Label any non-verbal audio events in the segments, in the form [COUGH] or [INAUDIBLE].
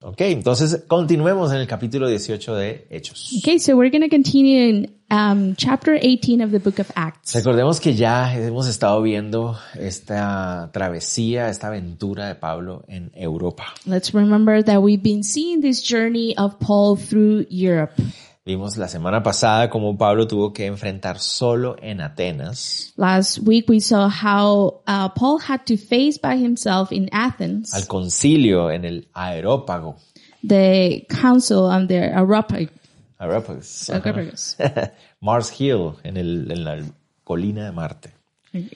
Ok, entonces continuemos en el capítulo 18 de Hechos. Okay, so we're going to continue in um, chapter 18 of the book of Acts. Recordemos que ya hemos estado viendo esta travesía, esta aventura de Pablo en Europa. Let's remember that we've been seeing this journey of Paul through Europe. Vimos la semana pasada cómo Pablo tuvo que enfrentar solo en Atenas Last week we saw how uh, Paul had to face by himself in Athens al concilio en el Aerópago. the council on the Areopagus. Areópagus. Areopagus. [LAUGHS] Mars Hill en, el, en la colina de Marte.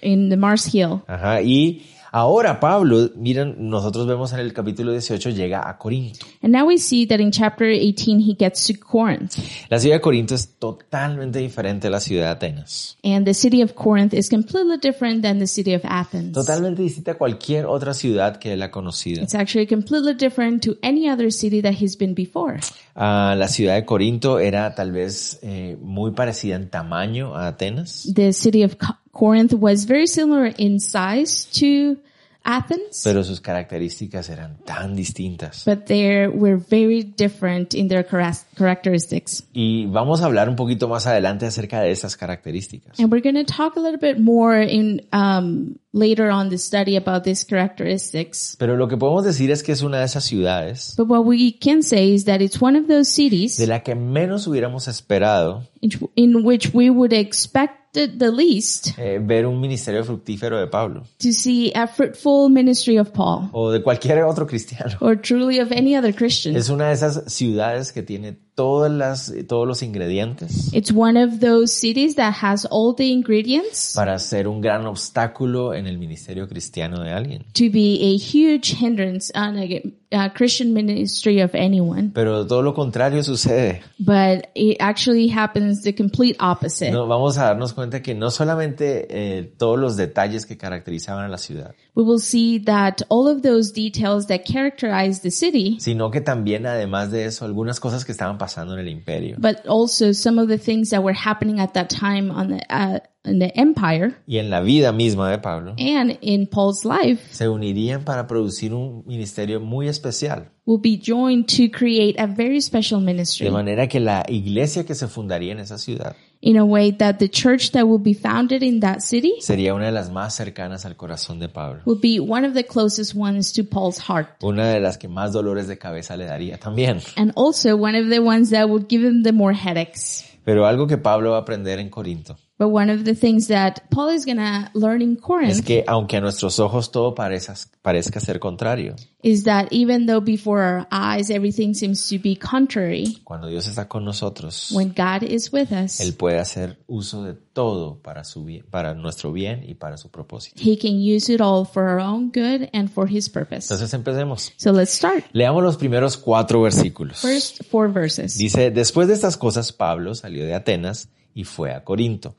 in the Mars Hill. Ajá. Y ahora Pablo, miren, nosotros vemos en el capítulo 18 llega a Corinto. And now we see that in chapter 18 he gets to Corinth. La ciudad de Corinto es totalmente diferente a la ciudad de Atenas. And the city of Corinth is completely different than the city of Athens. Totalmente distinta a cualquier otra ciudad que él ha conocido. It's actually completely different to any other city that he's been before. Ah, la ciudad de Corinto era tal vez eh, muy parecida en tamaño a Atenas, The city of Corinth was very similar in size to Athens, pero sus características eran tan distintas. but they were very different in their characteristics. Y vamos a hablar un poquito más adelante acerca de esas características. And we're going to talk a little bit more in um, later on the study about these characteristics. Pero lo que podemos decir es que es una de esas ciudades But what we can say is that it's one of those cities de la que menos hubiéramos esperado in, in which we would expect the, the least eh, ver un ministerio fructífero de Pablo to see a fruitful ministry of Paul o de cualquier otro cristiano. or truly of any other Christian. Es una de esas ciudades que tiene todas las, todos los ingredientes It's one of those cities that has all the ingredients para ser un gran obstáculo en el ministerio cristiano de alguien. to be a huge hindrance on a, a Christian ministry of anyone. Pero todo lo contrario sucede. But it actually happens the complete opposite. No, vamos a darnos cuenta que no solamente eh, todos los detalles que caracterizaban a la ciudad, We will see that all of those details that characterize the city, sino que también además de eso algunas cosas que estaban pasando en el imperio but also some of the things that were happening at that time on the, uh, in the empire y en la vida misma de Pablo and in Paul's life se unirían para producir un ministerio muy especial. will be joined to create a very special ministry. De manera que la iglesia que se fundaría en esa ciudad in a way that the church that will be founded in that city sería una de las más cercanas al corazón de Pablo. will be one of the closest ones to Paul's heart. Una de las que más dolores de cabeza le daría también. And also one of the ones that would give him the more headaches. Pero algo que Pablo va a aprender en Corinto But one of the things that Paul is gonna learn in es Corinth que aunque a nuestros ojos todo parezca, parezca ser contrario, is that even though before our eyes everything seems to be contrary, cuando Dios está con nosotros, when God is with us, Él puede hacer uso de todo para su bien, para nuestro bien y para su propósito. He can use it all for our own good and for His purpose. Entonces empecemos. So let's start. Leamos los primeros cuatro versículos. First four verses. Dice, después de estas cosas, Pablo salió de Atenas y fue a Corinto.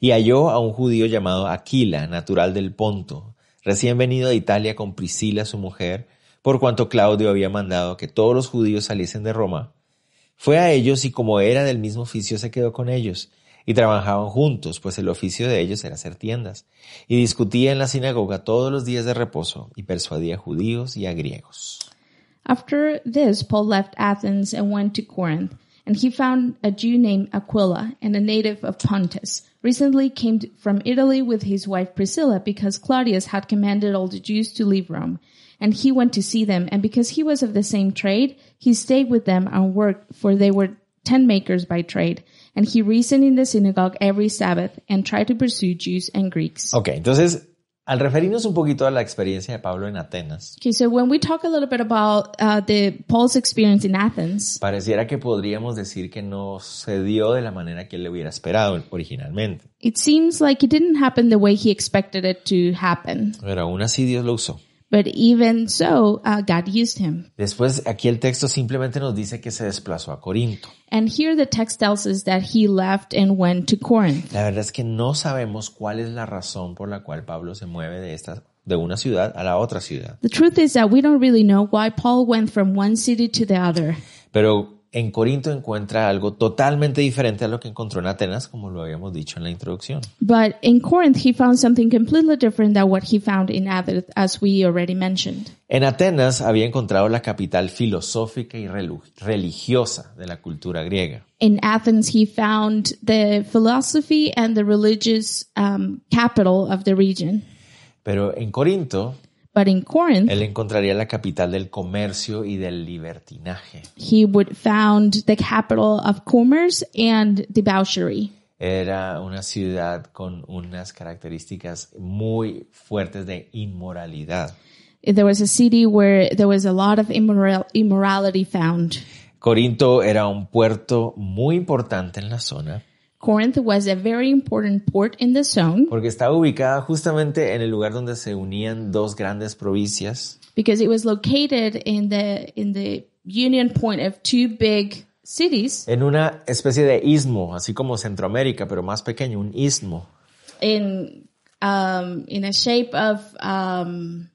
Y halló a un judío llamado Aquila, natural del Ponto, recién venido de Italia con Priscila, su mujer, por cuanto Claudio había mandado que todos los judíos saliesen de Roma. Fue a ellos y como era del mismo oficio se quedó con ellos. Y trabajaban juntos, pues el oficio de ellos era hacer tiendas. Y discutía en la sinagoga todos los días de reposo y persuadía a judíos y a griegos. After this, Paul left Athens and went to Corinth, and he found a Jew named Aquila and a native of Pontus. Recently came from Italy with his wife Priscilla because Claudius had commanded all the Jews to leave Rome. And he went to see them, and because he was of the same trade, he stayed with them and worked, for they were tent makers by trade. And he reasoned in the synagogue every Sabbath and tried to pursue Jews and Greeks. Ok, entonces, al referirnos un poquito a la experiencia de Pablo en Atenas, Okay, so when we talk a little bit about uh, the Paul's experience in Athens, pareciera que podríamos decir que no se dio de la manera que él le hubiera esperado originalmente. It seems like it didn't happen the way he expected it to happen. Pero aún así Dios lo usó. But even so, uh, God used him. Después, aquí el texto simplemente nos dice que se desplazó a Corinto. And here the text tells us that he left and went to Corinth. La verdad es que no sabemos cuál es la razón por la cual Pablo se mueve de esta de una ciudad a la otra ciudad. The truth is that we don't really know why Paul went from one city to the other. Pero en Corinto encuentra algo totalmente diferente a lo que encontró en Atenas, como lo habíamos dicho en la introducción. But in Corinth, he found something completely different than what he found in Athens, as we already mentioned. En Atenas había encontrado la capital filosófica y religiosa de la cultura griega. In Athens, he found the philosophy and the religious um, capital of the region. Pero en Corinto, But in Corinth, él encontraría la capital del comercio y del libertinaje. he would found the capital of commerce and debauchery. Era una ciudad con unas características muy fuertes de inmoralidad. There was a city where there was a lot of immoral, immorality found. Corinto era un puerto muy importante en la zona Corinth was a very important port in the zone porque estaba ubicada justamente en el lugar donde se unían dos grandes provincias, because it was located in the in the union point of two big cities en una especie de istmo, así como Centroamérica, pero más pequeño, un istmo, in um, in a shape of um,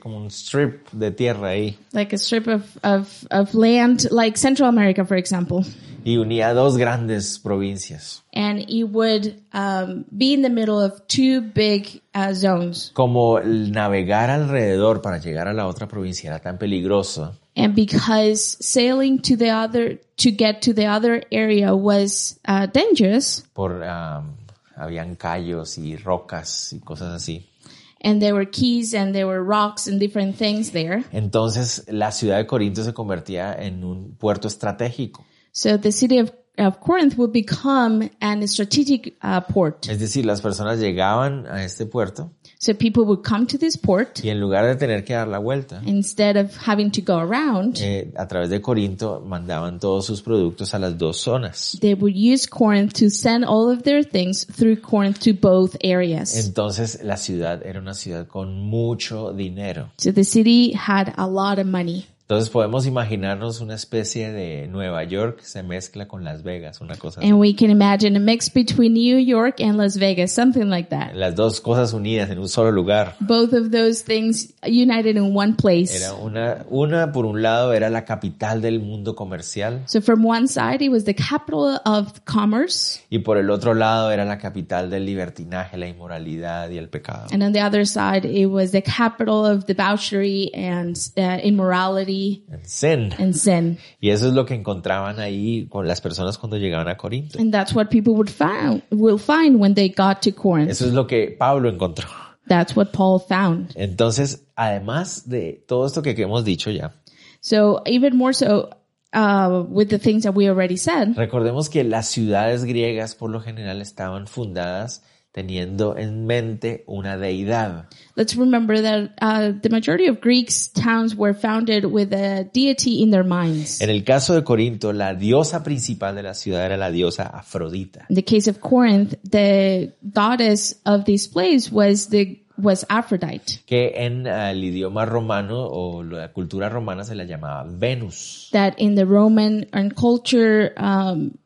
como un strip de tierra ahí, like a strip of, of, of land, like Central America, for example. y unía dos grandes provincias. And it would um, be in the middle of two big uh, zones. Como el navegar alrededor para llegar a la otra provincia era tan peligroso, And because sailing to the other, to get to the other area was uh, dangerous, por um, habían callos y rocas y cosas así. And there were keys and there were rocks and different things there. Entonces la ciudad de Corinto se convertía en un puerto estratégico. So the city of, of Corinth would become an strategic uh, port. Es decir, las personas llegaban a este puerto So people would come to this port y en lugar de tener que dar la vuelta, instead of having to go around. eh, a través de Corinto mandaban todos sus productos a las dos zonas. they would use Corinth to send all of their things through Corinth to both areas. Entonces la ciudad era una ciudad con mucho dinero. so the city had a lot of money. Entonces podemos imaginarnos una especie de Nueva York se mezcla con Las Vegas, una cosa así. And we can imagine a mix between New York and Las Vegas, something like that. Las dos cosas unidas en un solo lugar. Both of those things united in one place. Era una, una por un lado era la capital del mundo comercial So from one side, it was the capital of commerce. y por el otro lado era la capital del libertinaje, la inmoralidad y el pecado. And on the other side, it was the capital of debauchery and uh, immorality En Zen. and sin. Y eso es lo que encontraban ahí con las personas cuando llegaban a Corinto. And that's what people would find, will find when they got to Corinth. Eso es lo que Pablo encontró. That's what Paul found. Entonces, además de todo esto que hemos dicho ya, So even more so, uh, with the things that we already said, recordemos que las ciudades griegas por lo general estaban fundadas teniendo en mente una deidad. let's remember that uh, the majority of Greeks towns were founded with a deity in their minds. En el caso de Corinto, la diosa principal de la ciudad era la diosa Afrodita. In the case of Corinth, the goddess of this place was the was Aphrodite. que en eh, el idioma romano o la cultura romana se la llamaba Venus. That in the Roman and culture, um,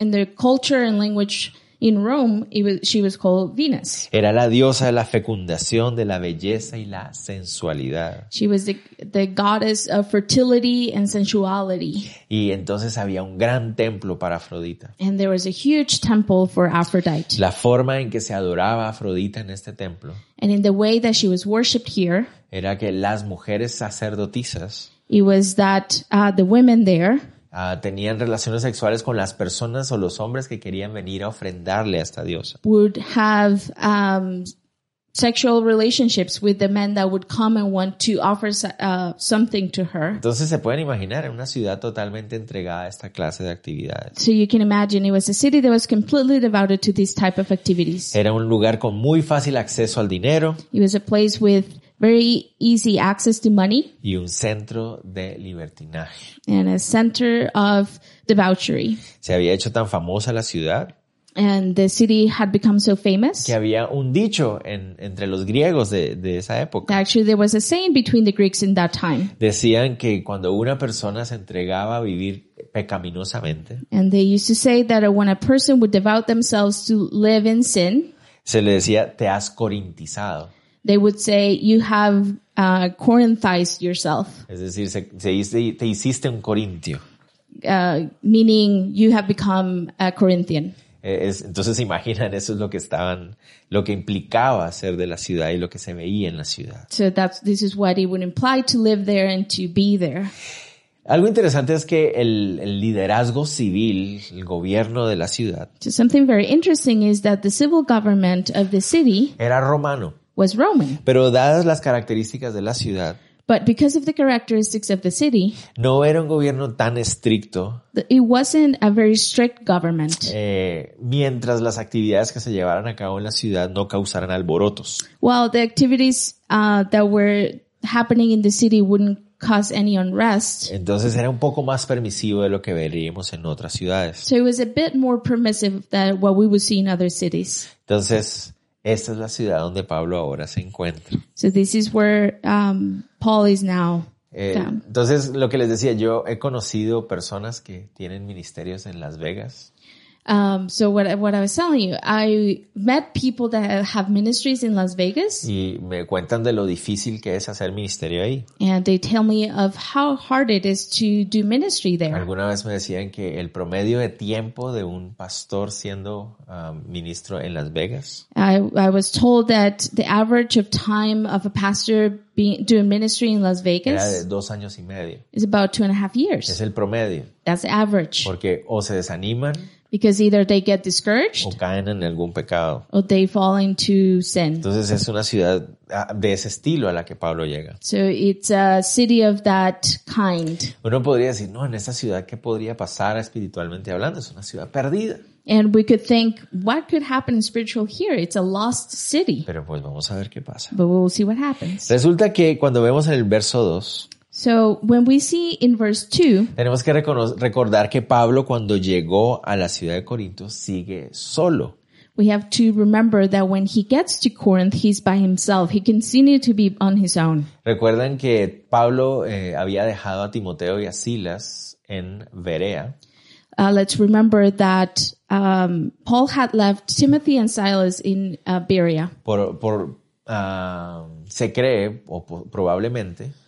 in the culture and language in Rome, it was she was called Venus. Era la diosa de la fecundación, de la belleza y la sensualidad. She was the the goddess of fertility and sensuality. Y entonces había un gran templo para Afrodita. And there was a huge temple for Aphrodite. La forma en que se adoraba a Afrodita en este templo And in the way that she was worshipped here, era que las mujeres sacerdotisas it was that uh, the women there ah, tenían relaciones sexuales con las personas o los hombres que querían venir a ofrendarle a esta diosa. would have um, sexual relationships with the men that would come and want to offer uh, something to her. Entonces se pueden imaginar en una ciudad totalmente entregada a esta clase de actividades. So you can imagine it was a city that was completely devoted to this type of activities. Era un lugar con muy fácil acceso al dinero It was a place with very easy access to money y un centro de libertinaje. and a center of debauchery. Se había hecho tan famosa la ciudad And the city had become so famous. que había un dicho en- entre los griegos de, de esa época. Actually, there was a saying between the Greeks in that time. Decían que cuando una persona se entregaba a vivir pecaminosamente, And they used to say that when a person would devote themselves to live in sin, se le decía, te has corintizado. They would say, you have uh, Corinthized yourself, Es decir, se, se dice, te hiciste un corintio. uh, meaning you have become a Corinthian. Es- entonces imaginan, eso es lo que estaban, lo que implicaba ser de la ciudad y lo que se veía en la ciudad. So that's, this is what it would imply to live there and to be there. Algo interesante es que el, el liderazgo civil, el gobierno de la ciudad, So something very interesting is that the civil government of the city era romano. Was Roman. Pero dadas las características de la ciudad, But because of the characteristics of the city, no era un gobierno tan estricto it wasn't a very strict government. eh, mientras las actividades que se llevaran a cabo en la ciudad no causaran alborotos. While the activities uh, that were happening in the city wouldn't cause any unrest, Entonces era un poco más permisivo de lo que veríamos en otras ciudades. so it was a bit more permissive than what we would see in other cities. Entonces, esta es la ciudad donde Pablo ahora se encuentra. So this is where um, Paul is now Eh, entonces, lo que les decía, yo he conocido personas que tienen ministerios en Las Vegas Um, so what I- what I was telling you, I met people that have ministries in Las Vegas, y me cuentan de lo difícil que es hacer ministerio ahí. and they tell me of how hard it is to do ministry there. Alguna vez me decían que el promedio de tiempo de un pastor siendo ah, ministro en Las Vegas I, I was told that the average of time of a pastor being doing ministry in Las era de Vegas dos años y medio. is about two and a half Es years. el promedio. That's average Porque o se desaniman because either they get discouraged o caen en algún pecado. or they fall into sin. Entonces es una ciudad ah, de ese estilo a la que Pablo llega. So it's a city of that kind. Uno podría decir, no, en esta ciudad, ¿qué podría pasar espiritualmente hablando? Es una ciudad perdida. And we could think, what could happen spiritual here? It's a lost city. Pero pues vamos a ver qué pasa. But we'll see what happens. Resulta que cuando vemos en el verso 2, So when we see in verse 2, tenemos que recordar que Pablo cuando llegó a la ciudad de Corinto sigue solo. we have to remember that when he gets to Corinth, he's by himself. He continued to be on his own. Recuerden que Pablo eh, había dejado a Timoteo y a Silas en Berea Uh, let's remember that um, Paul had left Timothy and Silas in uh, Berea. por, por ah, se cree o po- probablemente Uh,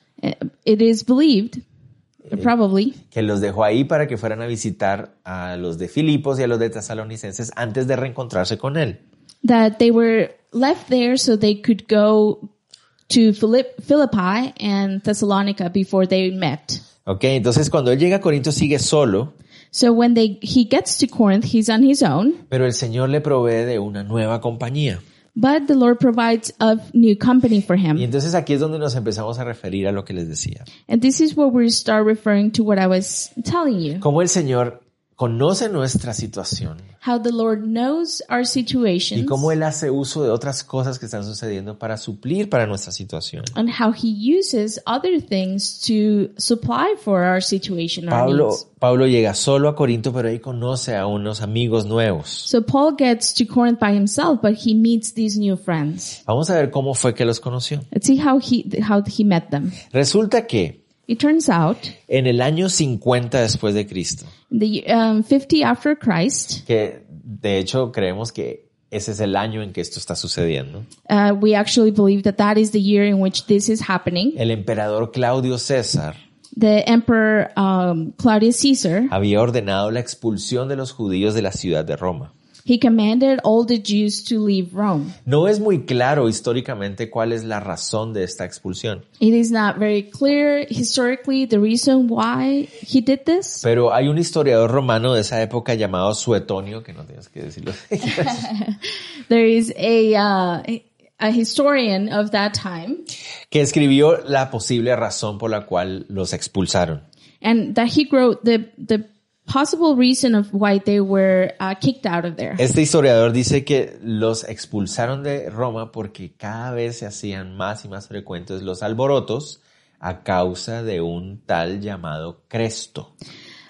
It is believed, probably, que los dejó ahí para que fueran a visitar a los de Filipos y a los de Tesalonicenses antes de reencontrarse con él. that they were left there so they could go to Philipp- Philippi and Thessalonica before they met. Ok, entonces cuando él llega a Corinto sigue solo, So when they he gets to Corinth, he's on his own, pero el Señor le provee de una nueva compañía. But the Lord provides a new company for Y him. entonces aquí es donde nos empezamos a referir a lo que les decía. And this is where we start referring to what I was telling you. Cómo el Señor conoce nuestra situación How the Lord knows our y situations cómo Él hace uso de otras cosas que están sucediendo para suplir para nuestra situación. and how he uses other things to supply for our situation, our Pablo, needs. Pablo llega solo a Corinto, pero ahí conoce a unos amigos nuevos. So Paul gets to Corinth by himself, but he meets these new friends. Vamos a ver cómo fue que los conoció. Let's see how he how he met them. Resulta que It turns out en el año 50 después de Cristo, the um, 50 after Christ, que de hecho creemos que ese es el año en que esto está sucediendo, uh, we actually believe that that is the year in which this is happening. el emperador Claudio César The emperor um, Claudius Caesar había ordenado la expulsión de los judíos de la ciudad de Roma. He commanded all the Jews to leave Rome. No es muy claro históricamente cuál es la razón de esta expulsión, It is not very clear historically the reason why he did this, pero hay un historiador romano de esa época llamado Suetonio, que no tienes que decirlo. [LAUGHS] there is a uh, a historian of that time, que escribió la posible razón por la cual los expulsaron. and that he wrote the the possible reason of why they were uh, kicked out of there. Este historiador dice que los expulsaron de Roma porque cada vez se hacían más y más frecuentes los alborotos a causa de un tal llamado Cresto.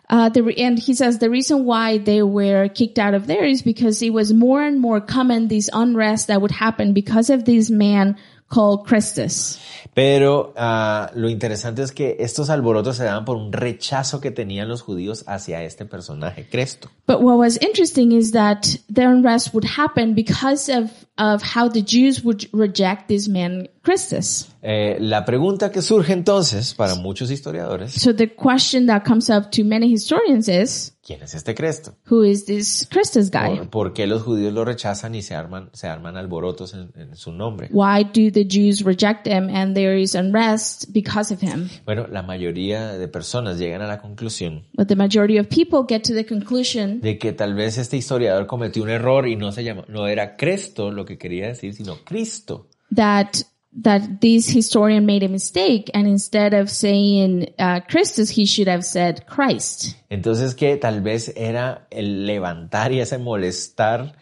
Uh, the, and he says the reason why they were kicked out of there is because it was more and more common, this unrest that would happen because of this man called Christus. Pero ah, lo interesante es que estos alborotos se daban por un rechazo que tenían los judíos hacia este personaje, Cresto. But what was interesting is that the unrest would happen because of, of how the Jews would reject this man Christus. Eh, la pregunta que surge entonces para muchos historiadores, So the question that comes up to many historians is, ¿quién es este Cresto? who is this Christus guy? ¿Por, por qué los judíos lo rechazan y se arman, se arman alborotos en, en su nombre? Why do the Jews reject him and there is unrest because of him? Bueno, la mayoría de personas llegan a la conclusión But the majority of people get to the conclusion de que tal vez este historiador cometió un error y no se llama, no era Cresto lo que quería decir, sino Cristo. that that this historian made a mistake and instead of saying uh, Christus, he should have said Christ. Entonces que tal vez era el levantar y ese molestar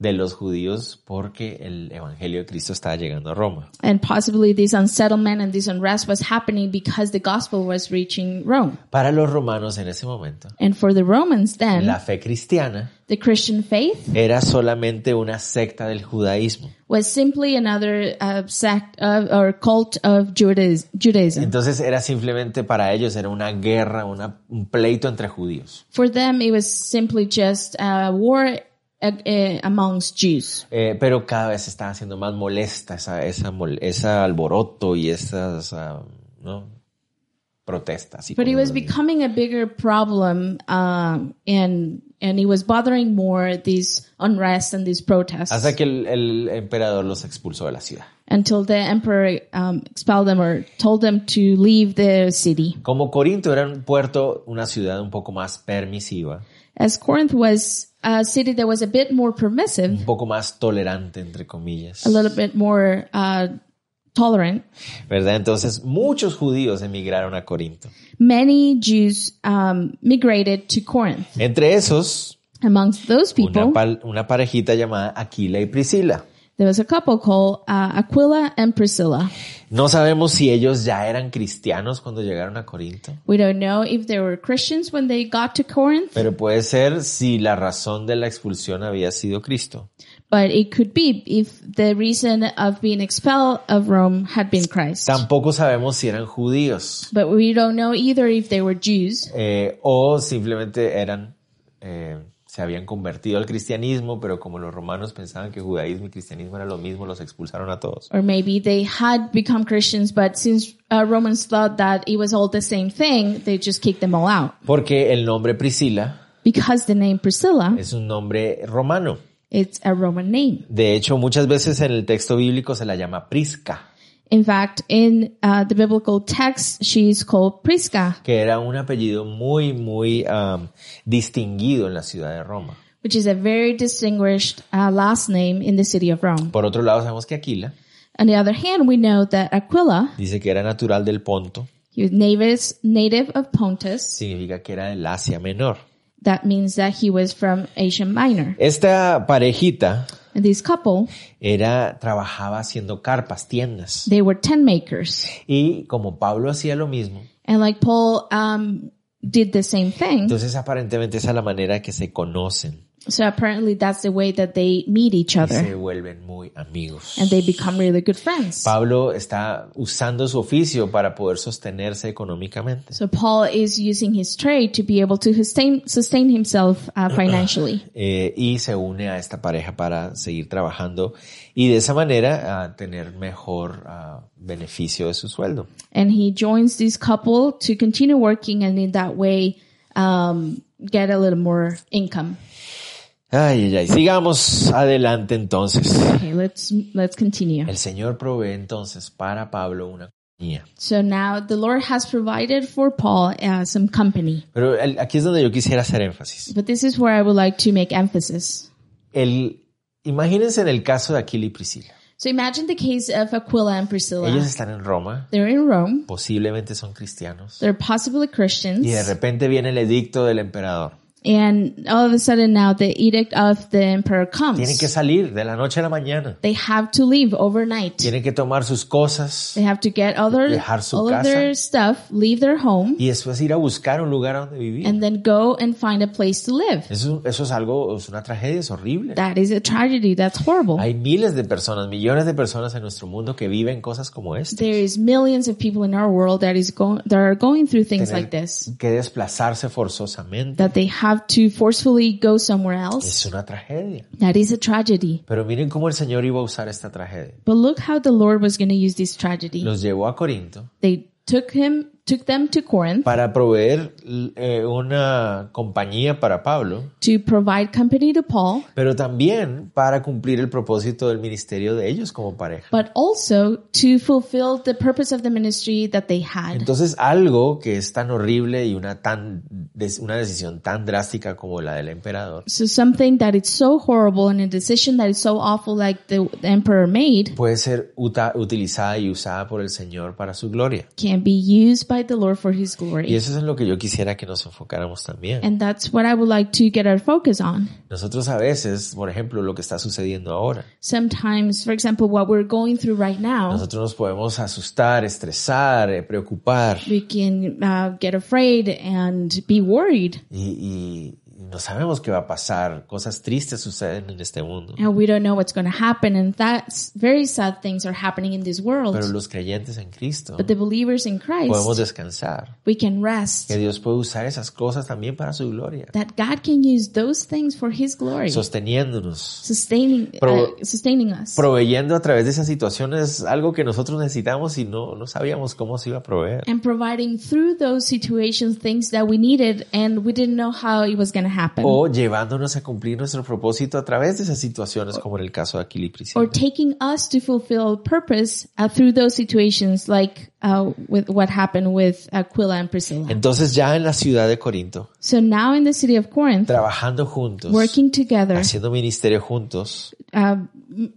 de los judíos porque el evangelio de Cristo estaba llegando a Roma. And possibly this unsettlement and this unrest was happening because the gospel was reaching Rome. Para los romanos en ese momento, And for the Romans then, la fe cristiana the Christian faith era solamente una secta del judaísmo. was simply another uh, sect of, or cult of Judaism. Entonces era simplemente para ellos, era una guerra, una- un pleito entre judíos. For them, it was simply just a war uh, uh, amongst Jews. Eh, pero cada vez se estaba haciendo más molesta esa, esa, esa alboroto y esas ah, ¿no? protestas. But it was becoming a bigger problem, um, and and it was bothering more these unrest and these protests Hasta que el, el emperador los expulsó de la ciudad. until the emperor um, expelled them or told them to leave the city. Como Corinto era un puerto, una ciudad un poco más permisiva, As Corinth was a city that was a bit more permissive, un poco más tolerante, entre comillas. a little bit more uh, tolerant. ¿Verdad? Entonces muchos judíos emigraron a Corinto. Many Jews um, migrated to Corinth. Entre esos, Amongst those una, people, pal- una parejita llamada Aquila y Priscila. There was a couple called uh, Aquila and Priscilla. No sabemos si ellos ya eran cristianos cuando llegaron a Corinto, We don't know if they were Christians when they got to Corinth, pero puede ser si la razón de la expulsión había sido Cristo. but it could be if the reason of being expelled of Rome had been Christ. Tampoco sabemos si eran judíos But we don't know either if they were Jews eh, o simplemente eran, eh, se habían convertido al cristianismo, pero como los romanos pensaban que judaísmo y cristianismo era lo mismo, los expulsaron a todos. or maybe they had become Christians, but since uh, Romans thought that it was all the same thing, they just kicked them all out. Porque el nombre Priscila Because the name Priscilla, es un nombre romano. it's a Roman name. De hecho, muchas veces en el texto bíblico se la llama Prisca, In fact, in uh, the biblical text, she's called Prisca, que era un apellido muy, muy um, distinguido en la ciudad de Roma. which is a very distinguished uh, last name in the city of Rome. Por otro lado, sabemos que Aquila On the other hand, we know that Aquila, dice que era natural del Ponto, he was native, native of Pontus. significa que era del Asia Menor. That means that he was from Asia Minor. Esta parejita And this couple, era, trabajaba haciendo carpas, tiendas. they were tent makers. Y como Pablo hacía lo mismo, And like Paul um, did the same thing, entonces aparentemente esa es la manera que se conocen so apparently that's the way that they meet each y se other vuelven muy amigos. and they become really good friends. Pablo está usando su oficio para poder sostenerse económicamente. So Paul is using his trade to be able to sustain, sustain himself uh, [CLEARS THROAT] financially. eh, y se une a esta pareja para seguir trabajando y de esa manera ah, tener mejor ah, beneficio de su sueldo. And he joins this couple to continue working and in that way um, get a little more income. Ay, ay, ay. Sigamos adelante entonces. Okay, let's let's continue. El Señor provee entonces para Pablo una compañía. So now the Lord has provided for Paul uh, some company. Pero el- aquí es donde yo quisiera hacer énfasis. But this is where I would like to make emphasis. El, imagínense en el caso de Aquila y Priscila. So imagine the case of Aquila and Priscilla. Ellos están en Roma, They're in Rome. posiblemente son cristianos, They're possibly Christians. y de repente viene el edicto del emperador. And all of a sudden now the edict of the emperor Tienen que comes. salir de la noche a la mañana. They have to leave overnight. Tienen que tomar sus cosas They have to get all their, Dejar su all of their stuff, leave their home, y después ir a buscar un lugar donde vivir. and then go and find a place to live. Eso, eso es algo, es una tragedia, es horrible. That is a tragedy. That's horrible. Hay miles de personas, millones de personas en nuestro mundo que viven cosas como esta. There is millions of people in our world that is going that are going through things Tener like this. que desplazarse forzosamente That they have to forcefully go somewhere es else. una tragedia. That is a tragedy. Pero miren cómo el Señor iba a usar esta tragedia. But look how the Lord was going to use this tragedy. Los llevó a Corinto They took him took them to Corinth para proveer eh, una compañía para Pablo, to provide company to Paul, pero también para cumplir el propósito del ministerio de ellos como pareja. but also to fulfill the purpose of the ministry that they had. Entonces, algo que es tan horrible y una tan des- una decisión tan drástica como la del emperador So something that is so horrible and a decision that is so awful like the, the emperor made puede ser uta- utilizada y usada por el Señor para su gloria. can be used by the Lord for his Y glory. eso es en lo que yo quisiera que nos enfocáramos también. And that's what I would like to get our focus on. Nosotros a veces, por ejemplo, lo que está sucediendo ahora, Sometimes, for example, what we're going through right now, nosotros nos podemos asustar, estresar, eh, preocupar we can uh, get afraid and be worried. y, y no sabemos qué va a pasar. Cosas tristes suceden en este mundo. And we don't know what's going to happen. And that's very sad things are happening in this world. Pero los creyentes en Cristo But the believers in podemos Christ, descansar. we can rest. Que Dios puede usar esas cosas también para su gloria, That God can use those things for His glory, sosteniéndonos, sustaining, Pro- uh, sustaining us, proveyendo a través de esas situaciones algo que nosotros necesitamos y no, no sabíamos cómo se iba a proveer. and providing through those situations things that we needed and we didn't know how it was going to happen. O llevándonos a cumplir nuestro propósito a través de esas situaciones, como en el caso de Aquila y Priscila. or taking us to fulfill purpose uh, through those situations, like uh, with what happened with Aquila and Priscilla. Entonces ya en la ciudad de Corinto, So now in the city of Corinth, trabajando juntos, working together, haciendo ministerio juntos, uh,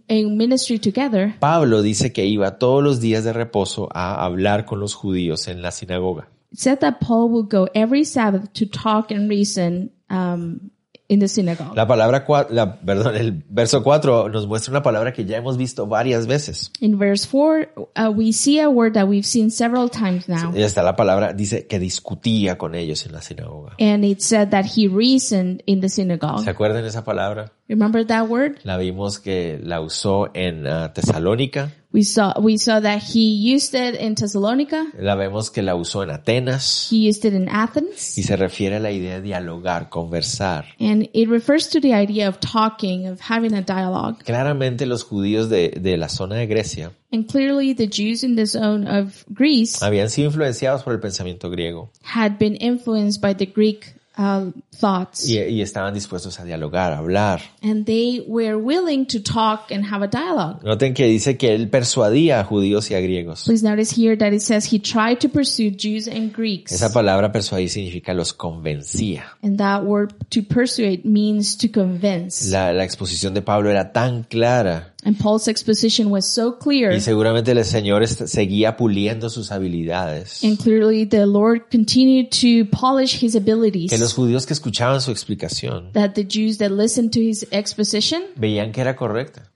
in ministry together, Pablo dice que iba todos los días de reposo a hablar con los judíos en la sinagoga. it said that Paul would go every Sabbath to talk and reason um, in the synagogue. La palabra, la, perdón, el verso 4 nos muestra una palabra que ya hemos visto varias veces. In verse 4, uh, we see a word that we've seen several times now. Y está la palabra, dice que discutía con ellos en la sinagoga. And it said that he reasoned in the synagogue. ¿Se acuerdan esa palabra? Remember that word? La vimos que la usó en ah, Tesalónica, We saw, we saw that he used it in Thessalonica. la vemos que la usó en Atenas He used it in Athens. y se refiere a la idea de dialogar, conversar. And it refers to the idea of talking, of having a dialogue. Claramente los judíos de, de la zona de Grecia And clearly the Jews in the zone of Greece habían sido influenciados por el pensamiento griego had been influenced by the Greek uh, thoughts. y, y estaban dispuestos a dialogar, a hablar. And they were willing to talk and have a dialogue. Noten que dice que él persuadía a judíos y a griegos. Please notice here that it says he tried to pursue Jews and Greeks. Esa palabra persuadir significa los convencía. And that word to persuade means to convince. La, la exposición de Pablo era tan clara And Paul's exposition was so clear. y seguramente el Señor seguía puliendo sus habilidades. And clearly the Lord continued to polish his abilities. Que los judíos que escuchaban su explicación that the Jews that listened to his exposition, veían que era correcta.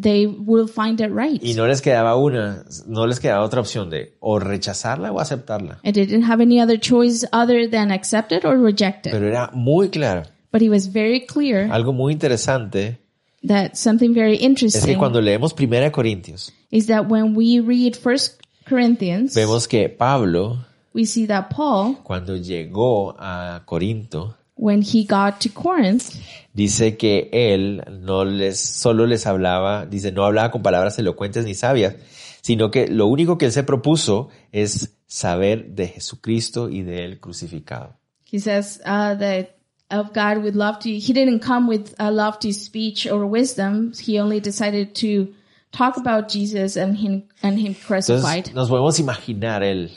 they will find it right. Y no les quedaba una, no les quedaba otra opción de o rechazarla o aceptarla. And they didn't have any other choice other than accept it or reject it. Pero era muy clara. But he was very clear Algo muy interesante that something very es que interesting cuando leemos Primera Corintios, is that when we read First Corinthians, vemos que Pablo, we see that Paul, cuando llegó a Corinto, when he got to Corinth, dice que él no les, solo les hablaba, dice, no hablaba con palabras elocuentes ni sabias, sino que lo único que él se propuso es saber de Jesucristo y de él crucificado. he says uh, that of God with lofty, he didn't come with uh, a lofty speech or wisdom. He only decided to talk about Jesus and him and him crucified. Entonces nos podemos imaginar él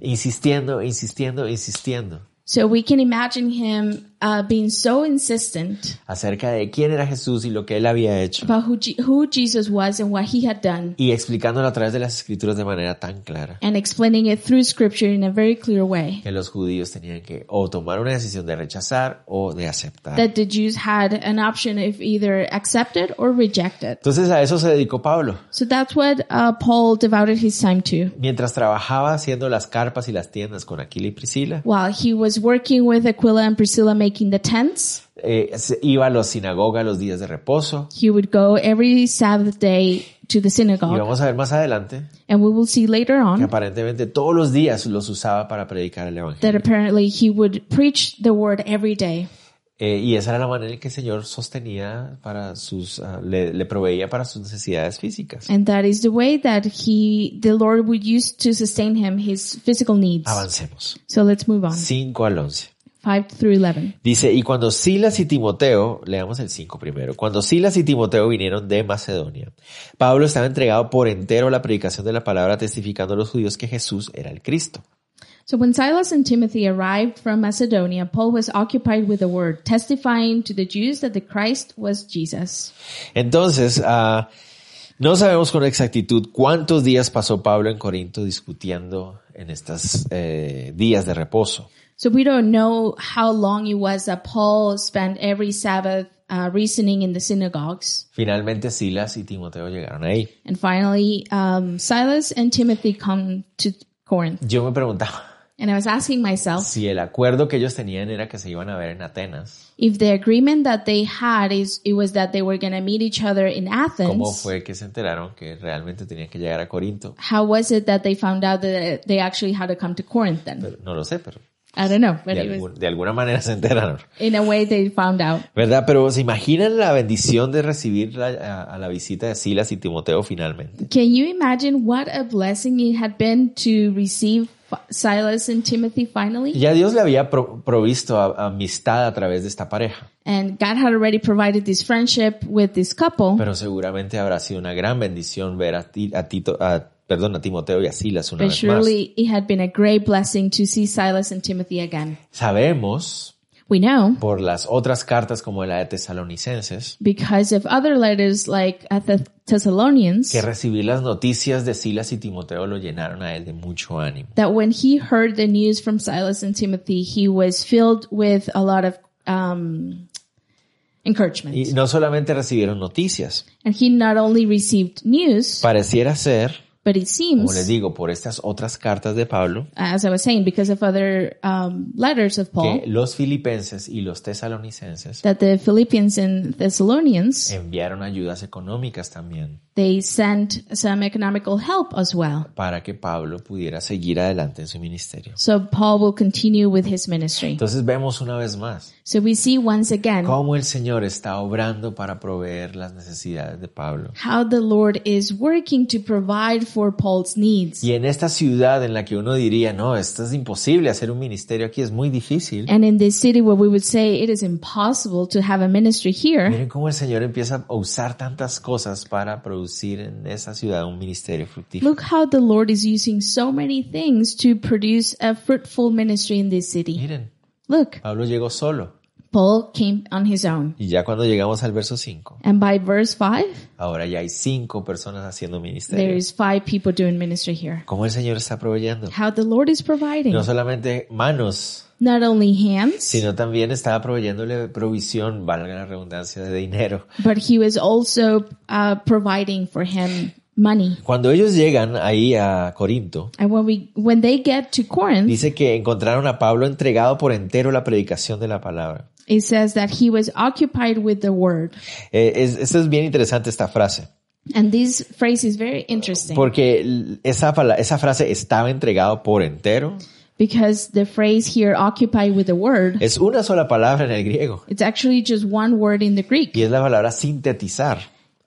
insistiendo, insistiendo, insistiendo. So we can imagine him uh, being so insistent acerca de quién era Jesús y lo que él había hecho. about who, who Jesus was and what he had done, Y explicándolo a través de las escrituras de manera tan clara. and explaining it through scripture in a very clear way. Que los judíos tenían que o tomar una decisión de rechazar o de aceptar. That the Jews had an option of either accept it or reject it. Entonces a eso se dedicó Pablo. So that's what uh, Paul devoted his time to. Mientras trabajaba haciendo las carpas y las tiendas con Aquila y Priscila, While he was working with Aquila and Priscilla making the tents, eh, iba a la sinagoga los días de reposo. he would go every Sabbath day to the Y synagogue. vamos a ver más adelante And we will see later que on aparentemente todos los días los usaba para predicar el that Evangelio. apparently he would preach the word every day. Eh, y esa era la manera en que el Señor sostenía para sus, ah, le, le proveía para sus necesidades físicas. And that is the way that he, the Lord would use to sustain him his physical needs. Avancemos. So let's move on. 5 al 11. 5 through 11. Dice, y cuando Silas y Timoteo, leamos el 5 primero, cuando Silas y Timoteo vinieron de Macedonia, Pablo estaba entregado por entero a la predicación de la palabra, testificando a los judíos que Jesús era el Cristo. So when Silas and Timothy arrived from Macedonia, Paul was occupied with the word, testifying to the Jews that the Christ was Jesus. Entonces, ah, no sabemos con exactitud cuántos días pasó Pablo en Corinto discutiendo en estos eh, días de reposo. So we don't know how long it was that Paul spent every Sabbath uh, reasoning in the synagogues. Finalmente Silas y Timoteo llegaron ahí. And finally, um, Silas and Timothy come to Corinth. Yo me preguntaba And I was asking myself si el acuerdo que ellos tenían era que se iban a ver en Atenas. if the agreement that they had is it was that they were going to meet each other in ¿Cómo Athens. fue que se enteraron que realmente tenían que llegar a Corinto? How was it that they found out that they actually had to come to Corinth then? Pero no lo sé, pero I don't know, but de, it was algún- de alguna manera se enteraron. in a way they found out. ¿Verdad? Pero ¿se imaginan la bendición de recibir la- a, a la visita de Silas y Timoteo finalmente? Can you imagine what a blessing it had been to receive Silas and Timothy finally? Ya Dios le había pro- provisto a- amistad a través de esta pareja, And God had already provided this friendship with this couple, pero seguramente habrá sido una gran bendición ver a, ti, a, Tito, a, perdón, a Timoteo y a Silas una but vez más. surely it had been a great blessing to see Silas and Timothy again. Sabemos We know por las otras cartas como la de Tesalonicenses because of other letters like at the Thessalonians que recibir las noticias de Silas y Timoteo lo llenaron a él de mucho ánimo. that when he heard the news from Silas and Timothy, he was filled with a lot of um, encouragement. Y no solamente recibieron noticias, And he not only received news, pareciera ser, but it como les seems, digo, por estas otras cartas de Pablo, as I was saying, because of other um, letters of Paul, que los filipenses y los tesalonicenses that the Philippians and Thessalonians, enviaron ayudas económicas también they sent some economical help as well. para que Pablo pudiera seguir adelante en su ministerio. So Paul will continue with his ministry. Entonces vemos una vez más So we see once again cómo el Señor está obrando para proveer las necesidades de Pablo. how the Lord is working to provide for Paul's needs. Y en esta ciudad en la que uno diría, no, esto es imposible hacer un ministerio aquí, es muy difícil. And in this city where we would say it is impossible to have a ministry here, Miren cómo el Señor empieza a usar tantas cosas para producir en esa ciudad un ministerio fructífero. look how the Lord is using so many things to produce a fruitful ministry in this city. Miren, Look, Pablo llegó solo. Paul came on his own. Y ya cuando llegamos al verso 5, And by verse 5, ahora ya hay cinco personas haciendo there ministerio. is five people doing ministry here. ¿Cómo el Señor está proveyendo? How the Lord is providing. No solamente manos, Not only hands, sino también estaba proveyéndole provisión, valga la redundancia, de dinero. but he was also uh, providing for him money. Cuando ellos llegan ahí a Corinto, And when we, when they get to Corinth, dice que encontraron a Pablo entregado por entero a la predicación de la palabra. it says that he was occupied with the word. Eh, es, esto es bien interesante esta frase, And this phrase is very interesting porque l- esa, pala- esa frase estaba entregado por entero. because the phrase here, occupied with the word, Es una sola palabra en el griego it's actually just one word in the Greek. y es la palabra sintetizar.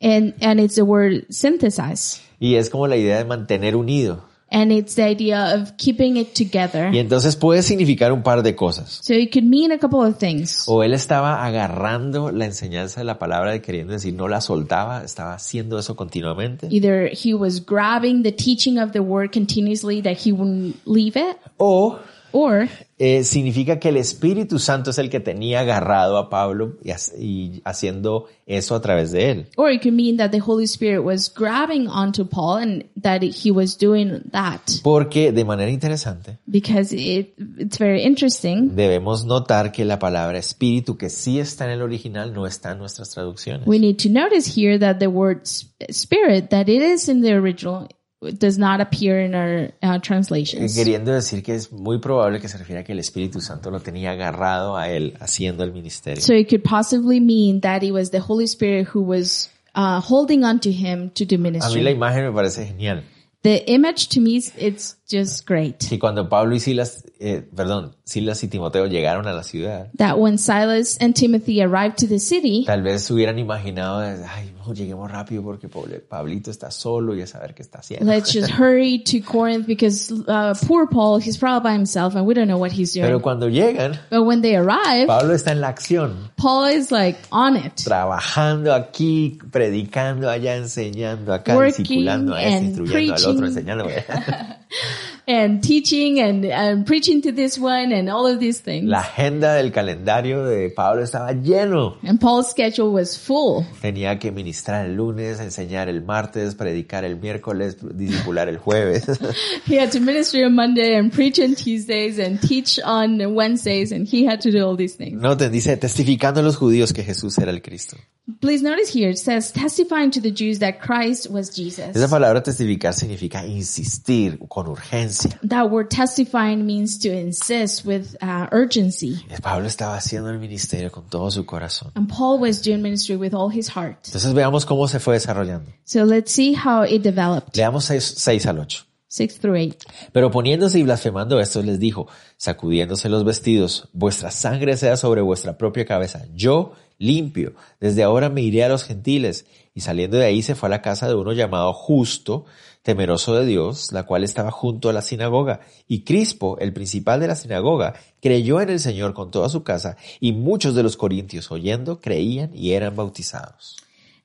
And, and it's the word synthesize. Y es como la idea de mantener unido. And it's the idea of keeping it together. Y entonces puede significar un par de cosas. So it could mean a couple of things. O él estaba agarrando la enseñanza de la palabra y queriendo decir no la soltaba, estaba haciendo eso continuamente. Either he was grabbing the teaching of the word continuously that he wouldn't leave it, O or eh, significa que el Espíritu Santo es el que tenía agarrado a Pablo y, y haciendo eso a través de él. Or it could mean that the Holy Spirit was grabbing onto Paul and that he was doing that. Porque de manera interesante Because it, it's very interesting. debemos notar que la palabra espíritu que sí está en el original no está en nuestras traducciones. We need to notice here that the word spirit, that it is in the original, does not appear in our uh, translations. Queriendo decir que es muy probable que se refiere a que el Espíritu Santo lo tenía agarrado a él haciendo el ministerio. So it could possibly mean that it was the Holy Spirit who was uh, holding onto him to do A mí la ministry. imagen me parece genial. The image to me, it's just great. Que cuando Pablo y Silas, eh, perdón, Silas y Timoteo llegaron a la ciudad, That when Silas and Timothy arrived to the city, tal vez hubieran imaginado, ay, no, lleguemos rápido porque Pablito está solo y a saber qué está haciendo. let's just [LAUGHS] hurry to Corinth because uh, poor Paul, he's probably by himself and we don't know what he's doing. Pero cuando llegan, but when they arrive, Pablo está en la acción, Paul is like on it. trabajando aquí, predicando allá, enseñando acá, Working discipulando a este, instruyendo al otro, preaching. enseñando. [LAUGHS] [LAUGHS] [LAUGHS] and teaching and, and preaching to this one and all of these things. La agenda del calendario de Pablo estaba lleno. And Paul's schedule was full. Tenía que ministrar el lunes, enseñar el martes, predicar el miércoles, discipular el jueves. [LAUGHS] [LAUGHS] He had to minister on Monday and preach on Tuesdays and teach on Wednesdays and he had to do all these things. No, te dice testificando a los judíos que Jesús era el Cristo. Please notice here it says testifying to the Jews that Christ was Jesus. Esa palabra testificar significa insistir con urgencia. That word testifying means to insist with uh, urgency. Pablo estaba haciendo el ministerio con todo su corazón. And Paul was doing ministry with all his heart. Entonces veamos cómo se fue desarrollando. So let's see how it developed. Leamos 6, al 8. 6 through 8. Pero poniéndose y blasfemando estos les dijo, sacudiéndose los vestidos, vuestra sangre sea sobre vuestra propia cabeza. Yo limpio, desde ahora me iré a los gentiles. Y saliendo de ahí se fue a la casa de uno llamado Justo, temeroso de Dios, la cual estaba junto a la sinagoga. Y Crispo, el principal de la sinagoga, creyó en el Señor con toda su casa, y muchos de los corintios oyendo creían y eran bautizados.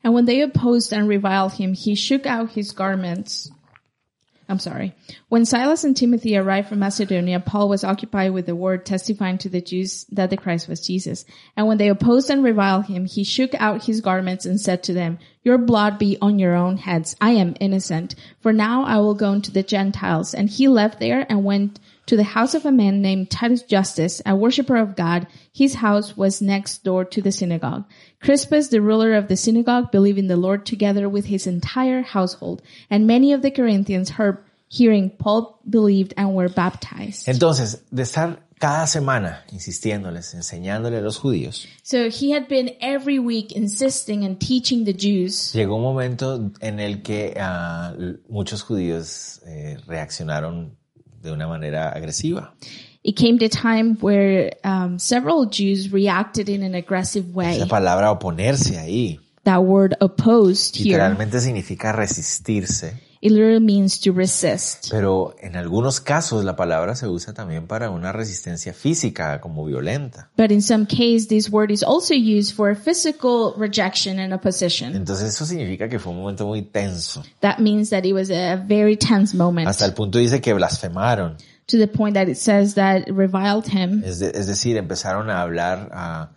And when they opposed and reviled him, he shook out his garments. I'm sorry. When Silas and Timothy arrived from Macedonia, Paul was occupied with the word testifying to the Jews that the Christ was Jesus. And when they opposed and reviled him, he shook out his garments and said to them, Your blood be on your own heads. I am innocent. For now I will go into the Gentiles. And he left there and went to the house of a man named Titus Justus, a worshipper of God. His house was next door to the synagogue. Crispus, the ruler of the synagogue, believed in the Lord together with his entire household. And many of the Corinthians heard, hearing Paul believed and were baptized. Entonces, de estar cada semana insistiéndoles, enseñándole a los judíos, So he had been every week insisting and teaching the Jews. Llegó un momento en el que ah, muchos judíos eh, reaccionaron de una manera agresiva. It came to time where um, several Jews reacted in an aggressive way. Esa palabra oponerse ahí That word opposed here, literalmente significa resistirse, it literally means to resist. pero en algunos casos la palabra se usa también para una resistencia física como violenta. But in some case, this word is also used for physical rejection and opposition. Entonces eso significa que fue un momento muy tenso. That means that it was a very tense moment Hasta el punto dice que blasfemaron, to the point that it says that it reviled him. es, de- es decir, empezaron a hablar ah,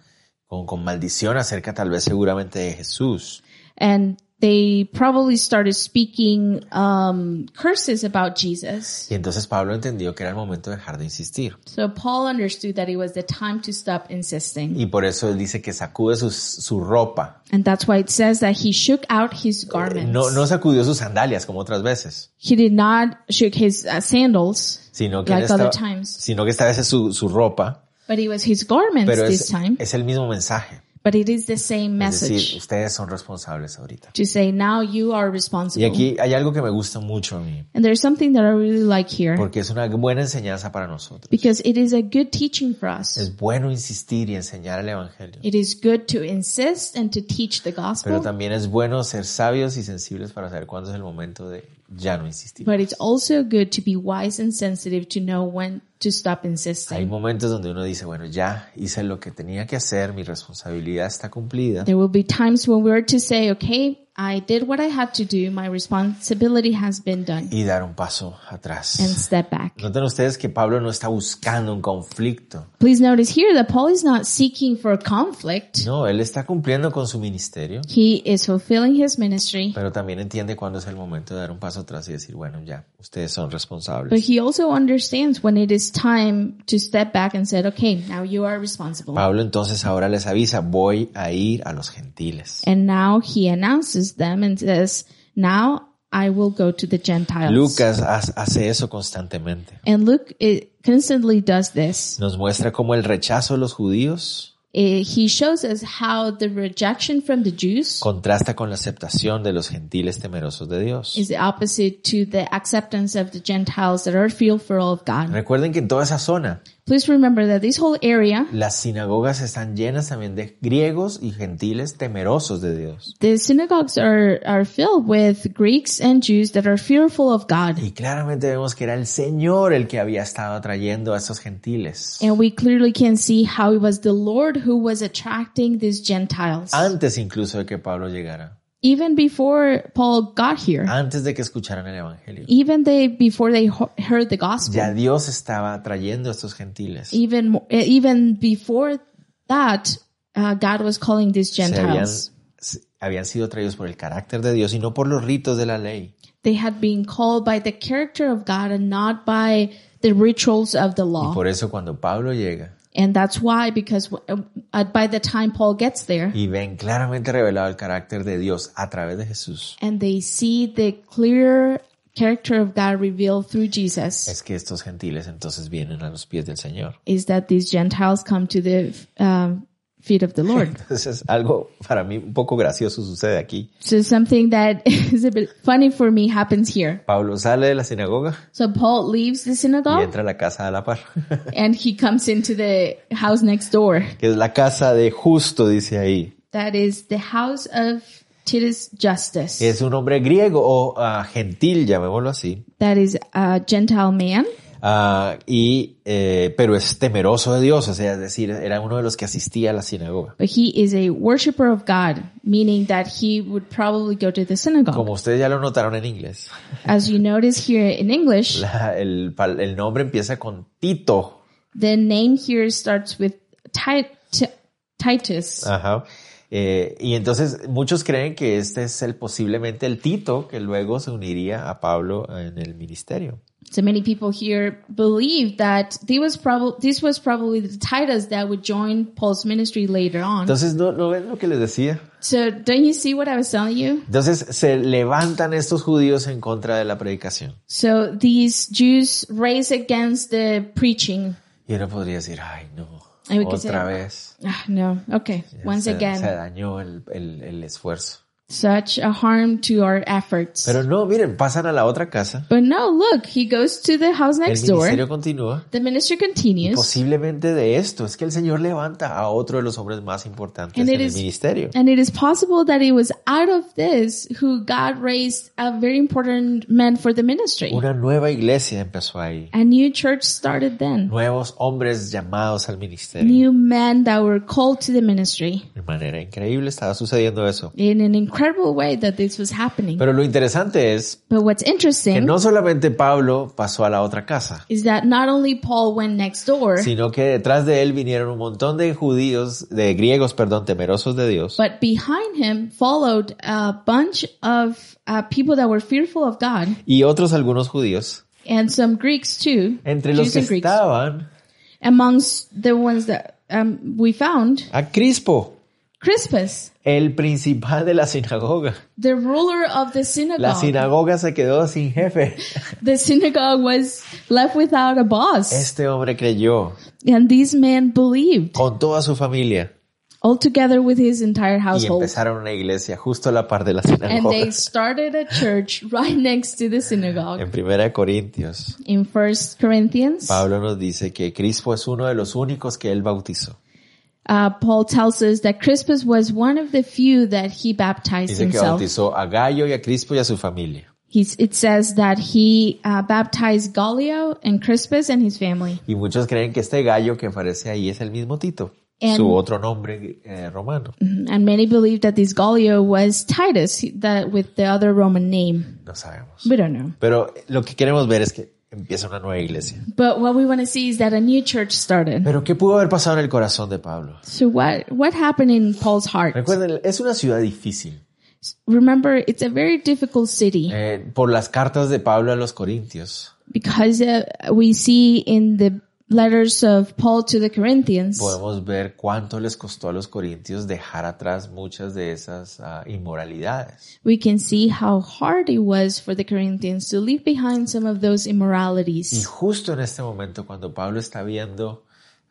con, con maldición acerca tal vez seguramente de Jesús. And they probably started speaking um, curses about Jesus. Y entonces Pablo entendió que era el momento de dejar de insistir. So Paul understood that it was the time to stop insisting. Y por eso él dice que sacude sus- su ropa. And that's why it says that he shook out his garments. No, no sacudió sus sandalias como otras veces, He did not shook his uh, sandals, sino que, like esta, other times, sino que esta vez es su, su ropa, but it was his garments pero this time. es el mismo mensaje. But it is the same Es decir, message ustedes son responsables ahorita. to say now you are Y responsible. aquí hay algo que me gusta mucho a mí, And there's something that I really like here porque es una buena enseñanza para nosotros. because it is a good teaching for us. Es bueno insistir y enseñar el Evangelio, It is good to insist and to teach the pero gospel, también es bueno ser sabios y sensibles para saber cuándo es el momento de ya no insistir. but it's also good to be wise and sensitive to know when to stop Hay insisting. momentos donde uno dice, bueno, ya hice lo que tenía que hacer, mi responsabilidad está cumplida. There will be times when we're to say, okay, I did what I had to do. My responsibility has been done. y dar un paso atrás. And step back. Noten ustedes que Pablo no está buscando un conflicto. Please notice here that Paul is not seeking for conflict. No, él está cumpliendo con su ministerio, He is fulfilling his ministry, pero también entiende cuándo es el momento de dar un paso atrás y decir, bueno, ya, ustedes son but responsables. he also understands when it is time to step back and said, okay, now you are responsible. Pablo entonces ahora les avisa, voy a ir a los gentiles. And now he announces them and says, now I will go to the Gentiles. Lucas ha- hace eso constantemente. And Luke it constantly does this. Nos muestra cómo el rechazo de los judíos Eh, he shows us how the rejection from the Jews contrasta con la aceptación de los gentiles temerosos de Dios. is the opposite to the acceptance of the Gentiles that are fearful of God. Recuerden que en toda esa zona Please remember that this whole area, las sinagogas están llenas también de griegos y gentiles temerosos de Dios. the synagogues are, are filled with Greeks and Jews that are fearful of God. Y claramente vemos que era el Señor el que había estado atrayendo a estos gentiles. And we clearly can see how it was the Lord who was attracting these Gentiles. Antes incluso de que Pablo llegara. Even before Paul got here, Antes de que escucharan el Evangelio. even they, before they heard the gospel, Ya Dios estaba atrayendo a estos gentiles. even, eh, even before that, uh, God was calling these Se habían, Gentiles. se- habían sido atraídos por el carácter de Dios y no por los ritos de la ley. They had been called by the character of God and not by the rituals of the Y law. por eso cuando Pablo llega And that's why, because uh, uh, by the time Paul gets there, y ven claramente revelado el carácter de Dios a través de Jesús, and they see the clear character of God revealed through Jesus, es que estos gentiles entonces vienen a los pies del Señor. is that these Gentiles come to the um, feet of the Lord. Entonces algo para mí un poco gracioso sucede aquí. so something that [LAUGHS] is a bit funny for me happens here. Pablo sale de la sinagoga So Paul leaves the y synagogue entra a la casa de la par, [LAUGHS] and he comes into the house next door. que es la casa de justo, dice ahí. That is the house of Titus Justice. Es un hombre griego o ah, gentil, llamémoslo así, That is a Gentile man. Ah, y, eh, pero es temeroso de Dios, o sea, es decir, era uno de los que asistía a la sinagoga. But he is a worshiper of God, meaning that he would probably go to the synagogue. Como ustedes ya lo notaron en inglés, As you notice here in English, [LAUGHS] la- el, el nombre empieza con Tito. the name here starts with Ti- Ti- Titus. Ajá. Eh, y entonces muchos creen que este es el posiblemente el Tito que luego se uniría a Pablo en el ministerio. So many people here believe that this was probably this was probably the Titus that would join Paul's ministry later on. Entonces, ¿no, no ven lo que les decía? So don't you see what I was telling you? Entonces se levantan estos judíos en contra de la predicación. So these Jews raise against the preaching. Y uno podría decir, ay no, Ay, we could otra say- vez. Ah, no. Okay. Once se, again. se dañó el, el- el esfuerzo. Such a harm to our efforts. Pero no, miren, pasan a la otra casa. but no, look, he goes to the house El next door. ministerio continúa. The ministry continues. Posiblemente de esto es que el Señor levanta a otro de los hombres más importantes And en it el is- ministerio. And it is possible that it was out of this who God raised a very important man for the ministry. Una nueva iglesia empezó ahí. A new church started then. Nuevos hombres llamados al ministerio. New men that were called to the ministry. De manera increíble estaba sucediendo eso. In an incredible way that this was happening. Pero lo interesante es But what's que interesting no solamente Pablo pasó a la otra casa, is that not only Paul went next door, sino que detrás de él vinieron un montón de judíos, de griegos, perdón, temerosos de Dios, but behind him followed a bunch of uh, people that were fearful of God y otros algunos judíos, and some Greeks too. entre los Jews que and Greeks. estaban Amongst the ones that um, we found, a Crispo, Crispus, el principal de la sinagoga. the ruler of the La synagogue. sinagoga se quedó sin jefe. [LAUGHS] the synagogue was left without a boss. Este hombre creyó And these men believed, con toda su familia all together with his entire y household. empezaron una iglesia justo a la par de la And sinagoga. they started a church right next to the synagogue. En Primera Corintios, In First Corinthians, Pablo nos dice que Crispo es uno de los únicos que él bautizó. Uh, Paul tells us that Crispus was one of the few that he baptized Dice que himself. bautizó a Gallo y a Crispo y a su familia. He's, it says that he uh, baptized Gallio and Crispus and his family. Y muchos creen que este Gallo que aparece ahí es el mismo Tito. And, su otro nombre eh, romano. and many believe that this Gallio was Titus, that with the other Roman name. No sabemos. We don't know. Pero lo que queremos ver es que empieza una nueva iglesia. But what we want to see is that a new church started. Pero ¿qué pudo haber pasado en el corazón de Pablo? So what, what happened in Paul's heart? Recuerden, es una ciudad difícil. Remember, it's a very difficult city Eh, por las cartas de Pablo a los Corintios, because uh, we see in the letters of Paul to the Corinthians, podemos ver cuánto les costó a los Corintios dejar atrás muchas de esas ah, inmoralidades. we can see how hard it was for the Corinthians to leave behind some of those Y immoralities. justo en este momento, cuando Pablo está viendo,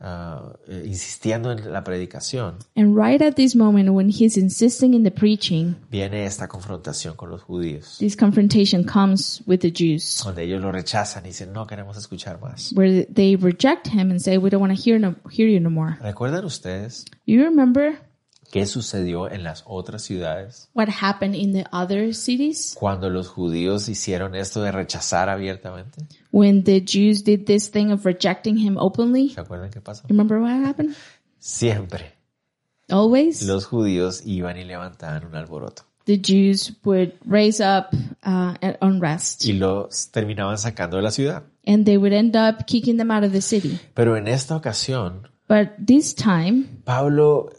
eh, insistiendo en la predicación, And right at this moment when he's insisting in the preaching, viene esta confrontación con los judíos, this confrontation comes with the Jews, donde ellos lo rechazan y dicen, no queremos escuchar más. where they reject him and say, we don't want to hear, no, hear you no more. ¿Recuerdan ustedes You remember qué sucedió en las otras ciudades what happened in the other cities cuando los judíos hicieron esto de rechazar abiertamente? when the Jews did this thing of rejecting him openly? ¿Se acuerdan qué pasó? Remember what happened? Siempre Always los judíos iban y levantaban un alboroto the Jews would raise up uh, an unrest y los terminaban sacando de la ciudad. and they would end up kicking them out of the city. Pero en esta ocasión, But this time, Pablo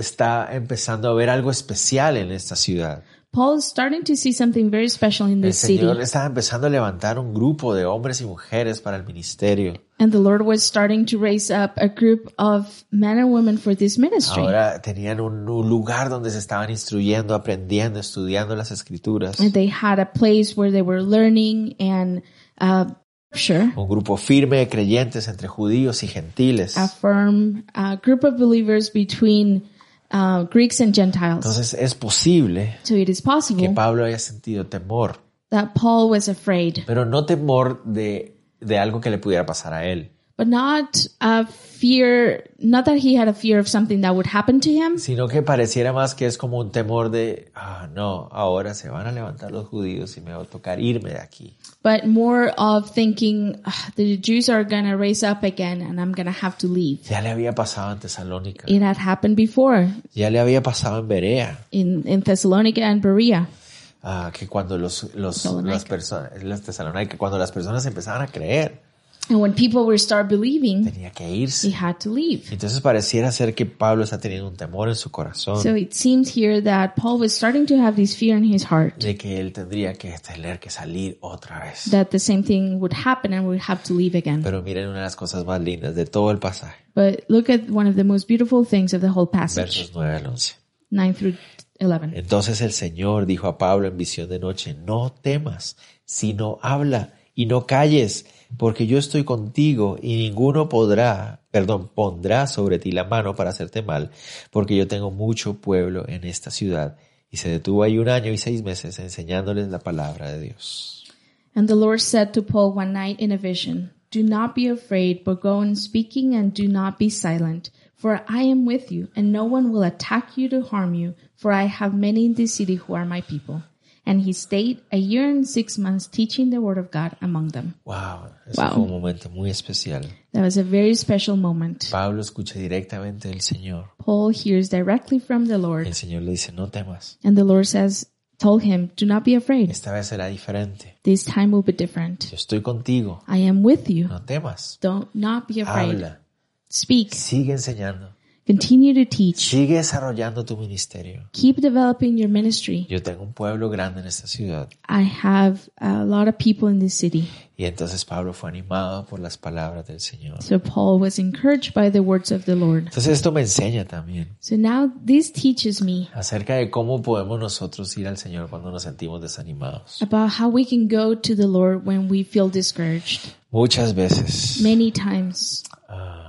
está empezando a ver algo especial en esta ciudad. Paul is starting to see something very special in El this city. Señor estaba empezando a levantar un grupo de hombres y mujeres para el ministerio. And the Lord was starting to raise up a group of men and women for this ministry. Ahora tenían un, un lugar donde se estaban instruyendo, aprendiendo, estudiando las escrituras. And they had a place where they were learning and uh, sure, Un grupo firme de creyentes entre judíos y gentiles. a firm uh, group of believers between uh, Greeks and Gentiles. Entonces es posible So it is que possible Pablo haya sentido temor, that Paul was afraid, pero no temor de, de algo que le pudiera pasar a él, but not a fear, not that he had a fear of something that would happen to him, sino que pareciera más que es como un temor de, ah, no, ahora se van a levantar los judíos y me va a tocar irme de aquí. but more of thinking "Ugh, the Jews are going to raise up again and I'm going to have to leave. Ya le había pasado en Tesalónica, It had happened before ya le había pasado en Berea, in, in Thessalonica and Berea. ah, que cuando los, los, las personas, las Tesalónica, cuando las personas empezaban a creer, And when people were start believing, tenía que he irse. had to leave. Entonces pareciera ser que Pablo está teniendo un temor en su corazón So it seems here that Paul was starting to have this fear in his heart de que él tendría que tener que salir otra vez. that the same thing would happen and would have to leave again. Pero miren una de las cosas más lindas de todo el pasaje, But look at one of the most beautiful things of the whole passage, versos 9 al 11. 9 through 11. Entonces el Señor dijo a Pablo en visión de noche, no temas, sino habla y no calles, porque yo estoy contigo y ninguno podrá, perdón, pondrá sobre ti la mano para hacerte mal, porque yo tengo mucho pueblo en esta ciudad. Y se detuvo ahí un año y seis meses enseñándoles la palabra de Dios. And the Lord said to Paul one night in a vision, Do not be afraid, but go on speaking and do not be silent. For I am with you, and no one will attack you to harm you, for I have many in this city who are my people. And he stayed a year and six months teaching the word of God among them. Wow, eso Wow. fue un momento muy especial. That was a very special moment. Pablo escucha directamente del Señor. Paul hears directly from the Lord, El Señor le dice, no temas. and the Lord says, told him, Do not be afraid. Esta vez será diferente. This time will be different. Yo estoy contigo. I am with you. No temas. Don't not be afraid. Habla. Speak. Sigue enseñando. Continue to teach. Sigue desarrollando tu ministerio. Keep developing your ministry. Yo tengo un pueblo grande en esta ciudad. I have a lot of people in this city. Y entonces Pablo fue animado por las palabras del Señor. So Paul was encouraged by the words of the Lord. Entonces esto me enseña también So now this teaches me acerca de cómo podemos nosotros ir al Señor cuando nos sentimos desanimados. about how we can go to the Lord when we feel discouraged. Muchas veces Many times ah,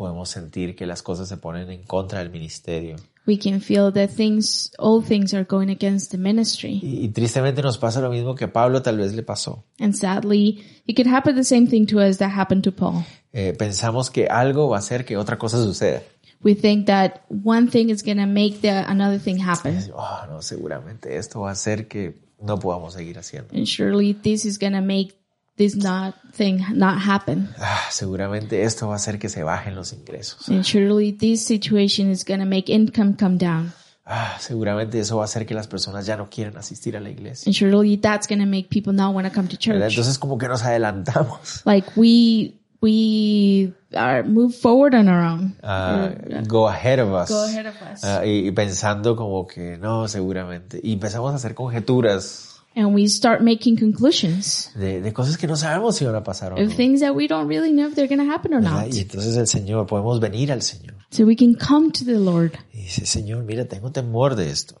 podemos sentir que las cosas se ponen en contra del ministerio. we can feel that things, all things are going against the ministry. Y, y tristemente nos pasa lo mismo que a Pablo tal vez le pasó. And sadly, it could happen the same thing to us that happened to Paul. Eh, pensamos que algo va a hacer que otra cosa suceda. We think that one thing is going to make the another thing happen. Oh, no, seguramente esto va a hacer que no podamos seguir haciendo. And surely this is going to make this not thing not happen. ah, seguramente esto va a hacer que se bajen los ingresos. And surely this situation is going to make income come down. Ah, seguramente eso va a hacer que las personas ya no quieran asistir a la iglesia. And surely that's going to make people not want to come to ¿verdad? church. Entonces como que nos adelantamos. Like we, we are move forward on our own. ah, go ahead of us. Go ahead of us. Ah, y, y pensando como que no, seguramente. Y empezamos a hacer conjeturas And we start making conclusions de, de cosas que no sabemos si van a pasar o no. of things that we don't really know if they're going to happen or ¿verdad? not. Y entonces el Señor, podemos venir al Señor. So we can come to the Lord. Y dice, Señor, mira, tengo temor de esto.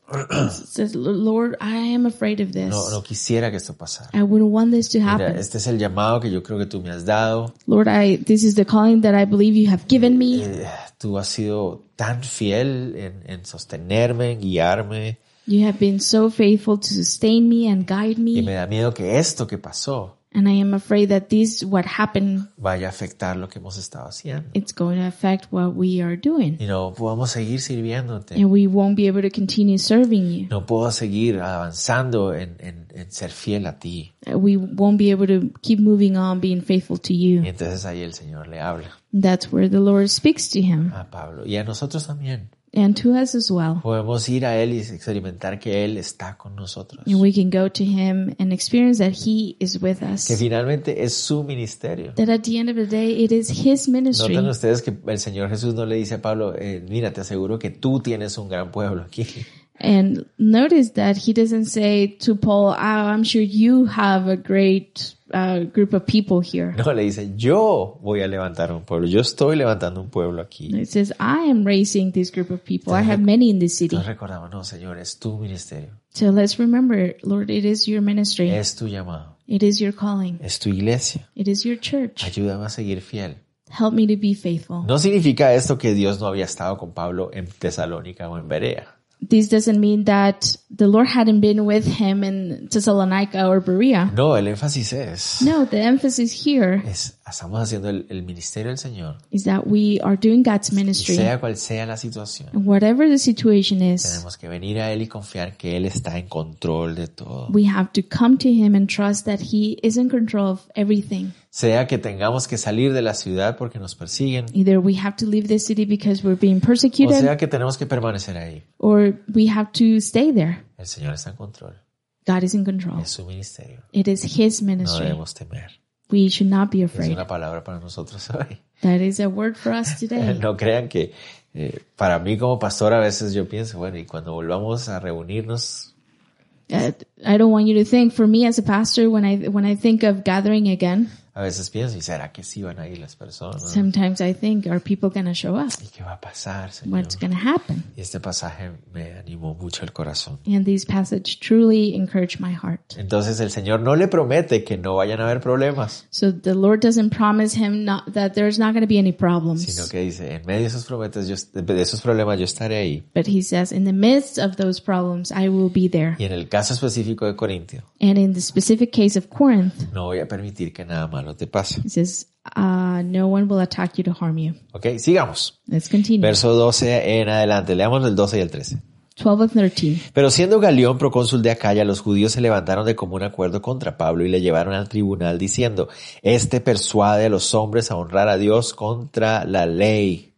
says, Lord, I am afraid of this. No, no quisiera que esto pasara. I wouldn't want this to Mira, happen. este es el llamado que yo creo que tú me has dado. Lord, I, this is the calling that I believe you have given me. Eh, tú has sido tan fiel en, en sostenerme, en guiarme. You have been so faithful to sustain me and guide Y me. me da miedo que esto que pasó And I am afraid that this, what happened, vaya a afectar lo que hemos estado haciendo. it's going to affect what we are doing. Y no podamos seguir sirviéndote. And we won't be able to continue serving you. No puedo seguir avanzando en, en, en ser fiel a ti. We won't be able to keep moving on being faithful to Y you. entonces ahí el Señor le habla That's where the Lord speaks to him a Pablo y a nosotros también. And to us as well. Podemos ir a Él y experimentar que Él está con nosotros. And we can go to him and experience that he is with Que us. finalmente es su ministerio. That at the end of the day, it is his ministry. Notan ustedes que el Señor Jesús no le dice a Pablo, eh, mira, te aseguro que tú tienes un gran pueblo aquí. And notice that he doesn't say to Paul, oh, I'm sure you have a great uh, group of people here. No, le dice, yo voy a levantar un pueblo. Yo estoy levantando un pueblo aquí. It says, I am raising this group of people. I have many in this city. Nos recordamos, no, Señor, es tu ministerio. So let's remember, Lord, it is your ministry. Es tu llamado. It is your calling. Es tu iglesia. It is your church. Ayúdame a seguir fiel. Help me to be faithful. No significa esto que Dios no había estado con Pablo en Tesalónica o en Berea. This doesn't mean that the Lord hadn't been with him in Thessalonica or Berea. No, el énfasis es, No, the emphasis here es estamos haciendo el, el ministerio del Señor. is that we are doing God's ministry. sea cual sea la situación, And whatever the situation is, tenemos que venir a Él y confiar que Él está en control de todo. we have to come to him and trust that he is in control of everything. Sea que tengamos que salir de la ciudad porque nos persiguen, Either we have to leave the city because we're being o persecuted sea que tenemos que permanecer ahí. or we have to stay there. El Señor está en control. God is in control. Es su ministerio. It is his No ministry. debemos temer. We should not be Es afraid. una palabra para nosotros hoy. That is a word for us today. [LAUGHS] No crean que eh, para mí como pastor a veces yo pienso, bueno, y cuando volvamos a reunirnos, Uh, I don't want you to think for me as a pastor when I when I think of gathering again, a veces pienso, ¿y será que sí van a ir las personas? sometimes I think are people going to show up? ¿Y qué va a pasar, Señor? What's going to happen? Y este pasaje me animó mucho el corazón. And this passage truly encouraged my heart. Entonces el Señor no le promete que no vayan a haber problemas, So the Lord doesn't promise him not that there's not going to be any sino problems, que dice, en medio de esos, prometes, yo, de esos problemas yo estaré ahí. but he says in the midst of those problems I will be there. Y en el caso específico de Corintio, And in the specific case of Corinth, no voy a permitir que nada malo te pase. he says, uh, no one will attack you to harm you. Ok, sigamos. Let's continue. Verso 12 en adelante. Leamos el 12 y el 13. 12 and 13. Pero siendo Galión procónsul de Acaya, los judíos se levantaron de común acuerdo contra Pablo y le llevaron al tribunal diciendo, este persuade a los hombres a honrar a Dios contra la ley.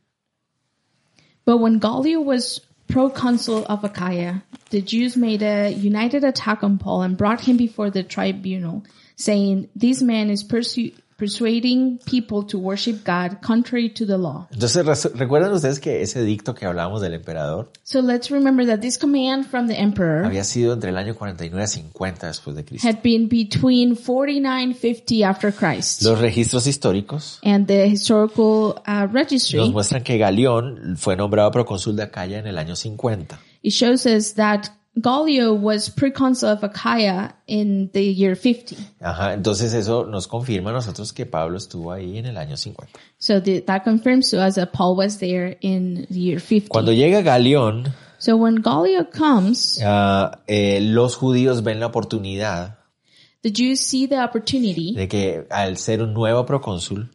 But when Gallio was proconsul of Achaia, the Jews made a united attack on Paul and brought him before the tribunal, saying, This man is persu- persuading people to worship God contrary to the law. Entonces, ¿recuerdan ustedes que ese dicto que hablamos del emperador So let's remember that this command from the emperor había sido entre el año 49 a 50 después de Cristo? had been between 49 and 50 after Christ. Los registros históricos And the historical uh, nos registry, muestran que Galión fue nombrado procónsul de Acaya en el año 50. it shows us that Gallio was proconsul of Achaia in the year 50. Ajá, entonces eso nos confirma a nosotros que Pablo estuvo ahí en el año 50. So the, that confirms to us that Paul was there in the year 50. Cuando llega Galión, so when Gallio comes, ah, eh, los judíos ven la oportunidad the Jews see the opportunity de que al ser un nuevo procónsul,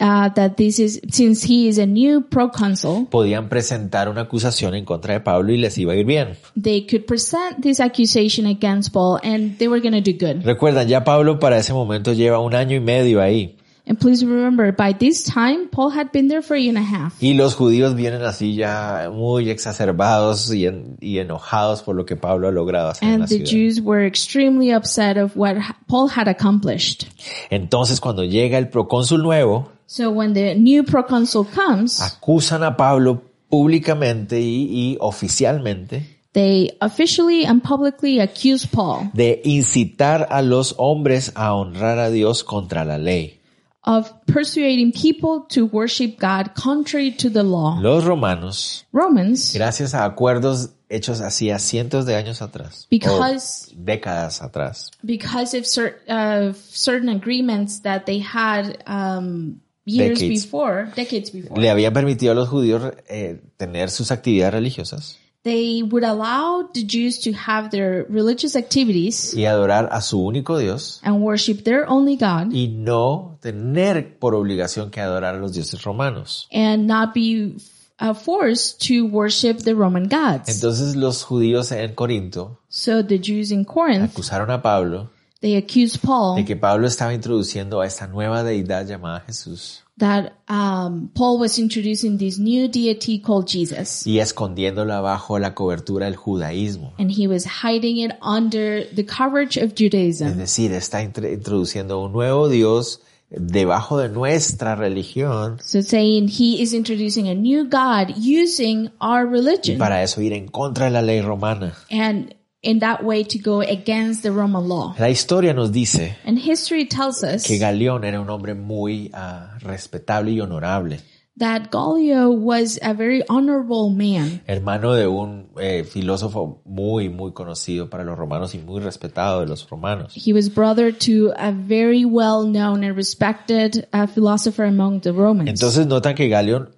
uh, that this is, since he is a new proconsul, podían presentar una acusación en contra de Pablo y les iba a ir bien. they could present this accusation against Paul and they were going to do good. Recuerdan, ya Pablo para ese momento lleva un año y medio ahí. And please remember, by this time, Paul had been there for a year and a half. Y los judíos vienen así ya muy exacerbados y, en- y enojados por lo que Pablo ha logrado hacer en And la the ciudad. Jews were extremely upset of what ha- Paul had accomplished. Entonces cuando llega el procónsul nuevo, So when the new proconsul comes, acusan a Pablo públicamente y, y oficialmente they officially and publicly accuse Paul de incitar a los hombres a honrar a Dios contra la ley. of persuading people to worship God contrary to the law. Los romanos, Romans, gracias a acuerdos hechos hacía cientos de años atrás, because o décadas atrás, because of cer- uh, certain agreements that they had um, years Decades. before, decades before, le habían permitido a los judíos eh, tener sus actividades religiosas they would allow the Jews to have their religious activities y adorar a su único Dios and worship their only God y no tener por obligación que adorar a los dioses romanos. and not be uh, forced to worship the Roman gods. Entonces los judíos en Corinto So the Jews in Corinth, acusaron a Pablo they accused Paul de que Pablo estaba introduciendo a esta nueva deidad llamada Jesús that um, Paul was introducing this new deity called Jesus. y escondiéndola bajo la cobertura del judaísmo. And he was hiding it under the coverage of Es Judaism. decir, está intro- introduciendo un nuevo Dios debajo de nuestra religión So saying he is introducing a new God using our y religion para eso ir en contra de la ley romana. and in that way to go against the Roman law. La historia nos dice And history tells us que Galeón era un hombre muy ah, respetable y honorable, that Gallio was a very honorable man. hermano de un eh, filósofo muy, muy conocido para los romanos y muy respetado de los romanos. He was brother to a very well known and respected uh, philosopher among the Romans. Entonces notan que Galeón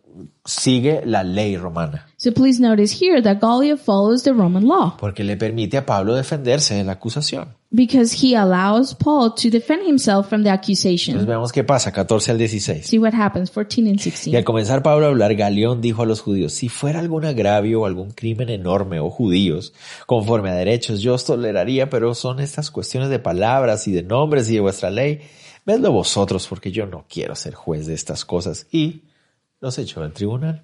sigue la ley romana, so please notice here that Gallio follows the Roman law porque le permite a Pablo defenderse de la acusación. because he allows Paul to defend himself from the Entonces accusation. veamos qué pasa, 14 al 16. See what happens, 14 and Y 16. al comenzar Pablo a hablar, Galeón dijo a los judíos, si fuera algún agravio o algún crimen enorme o judíos, conforme a derechos, yo os toleraría, pero son estas cuestiones de palabras y de nombres y de vuestra ley. Vedlo vosotros, porque yo no quiero ser juez de estas cosas. Y los echó del tribunal.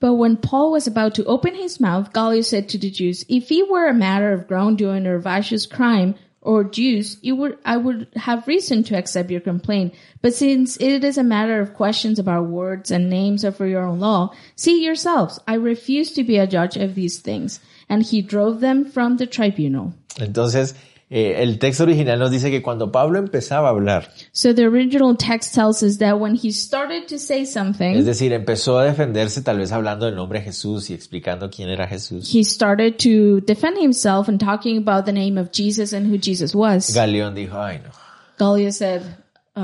But when Paul was about to open his mouth, Gallio said to the Jews, If it were a matter of wrongdoing or vicious crime or Jews, you would, I would have reason to accept your complaint. But since it is a matter of questions about words and names or for your own law, see yourselves, I refuse to be a judge of these things. And he drove them from the tribunal. Entonces, eh, el texto original nos dice que cuando Pablo empezaba a hablar, So the original text tells us that when he started to say es something, decir, empezó a defenderse tal vez hablando del nombre de Jesús y explicando quién era Jesús. he started to defend himself and talking about the name of Jesus and who Jesus was. Galeón dijo, ay no, Gallio said,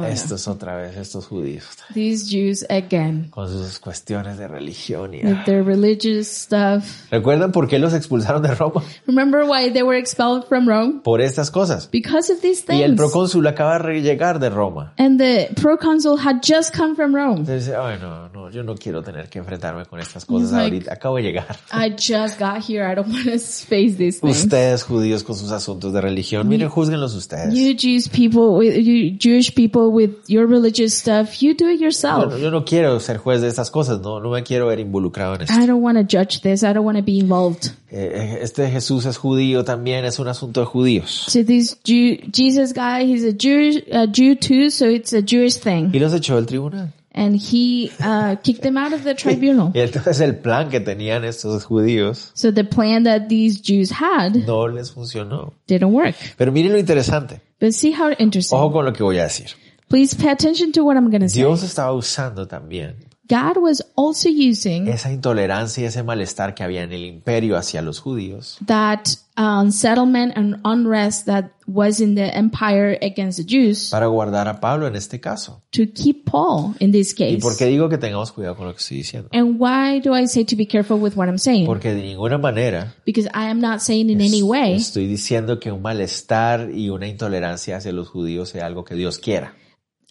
no. estos otra vez, estos judíos, these Jews again con sus cuestiones de religión y... with their religious stuff. ¿Recuerdan por qué los expulsaron de Roma? Remember why they were expelled from Rome? Por estas cosas. Because of these Y el things. procónsul acaba de llegar de Roma. And the proconsul had just come from Rome. Entonces ay no, no, yo no quiero tener que enfrentarme con estas cosas He's like- ahorita. Acabo de llegar. [LAUGHS] I just got here. I don't want to face these things. Ustedes judíos con sus asuntos de religión, miren, juzguenlos ustedes. You Jews people you Jewish people with your religious stuff, you do it Yo yourself. no, yo no quiero ser juez de estas cosas, no, no me quiero ver involucrado en esto. I don't want to judge this. I don't want to be involved. Eh, este Jesús es judío también, es un asunto de judíos. So this Jew, Jesus guy, he's a Jewish, a Jew too, so it's a Jewish thing. Y los echó del tribunal. And he, uh, kicked them out of the [LAUGHS] tribunal. Y entonces el plan que tenían estos judíos So the plan that these Jews had no les funcionó. didn't work. Pero miren lo interesante. But see how interesting. Ojo con lo que voy a decir. Please pay attention to what I'm going to say. Dios estaba usando también God was also using esa intolerancia y ese malestar que había en el imperio hacia los judíos that um, settlement and unrest that was in the empire against the Jews para guardar a Pablo en este caso. to keep Paul in this ¿Y case. por qué digo que tengamos cuidado con lo que estoy diciendo? And why do I say to be careful with what I'm saying? Porque de ninguna manera Because I am not saying in any way estoy diciendo que un malestar y una intolerancia hacia los judíos sea algo que Dios quiera.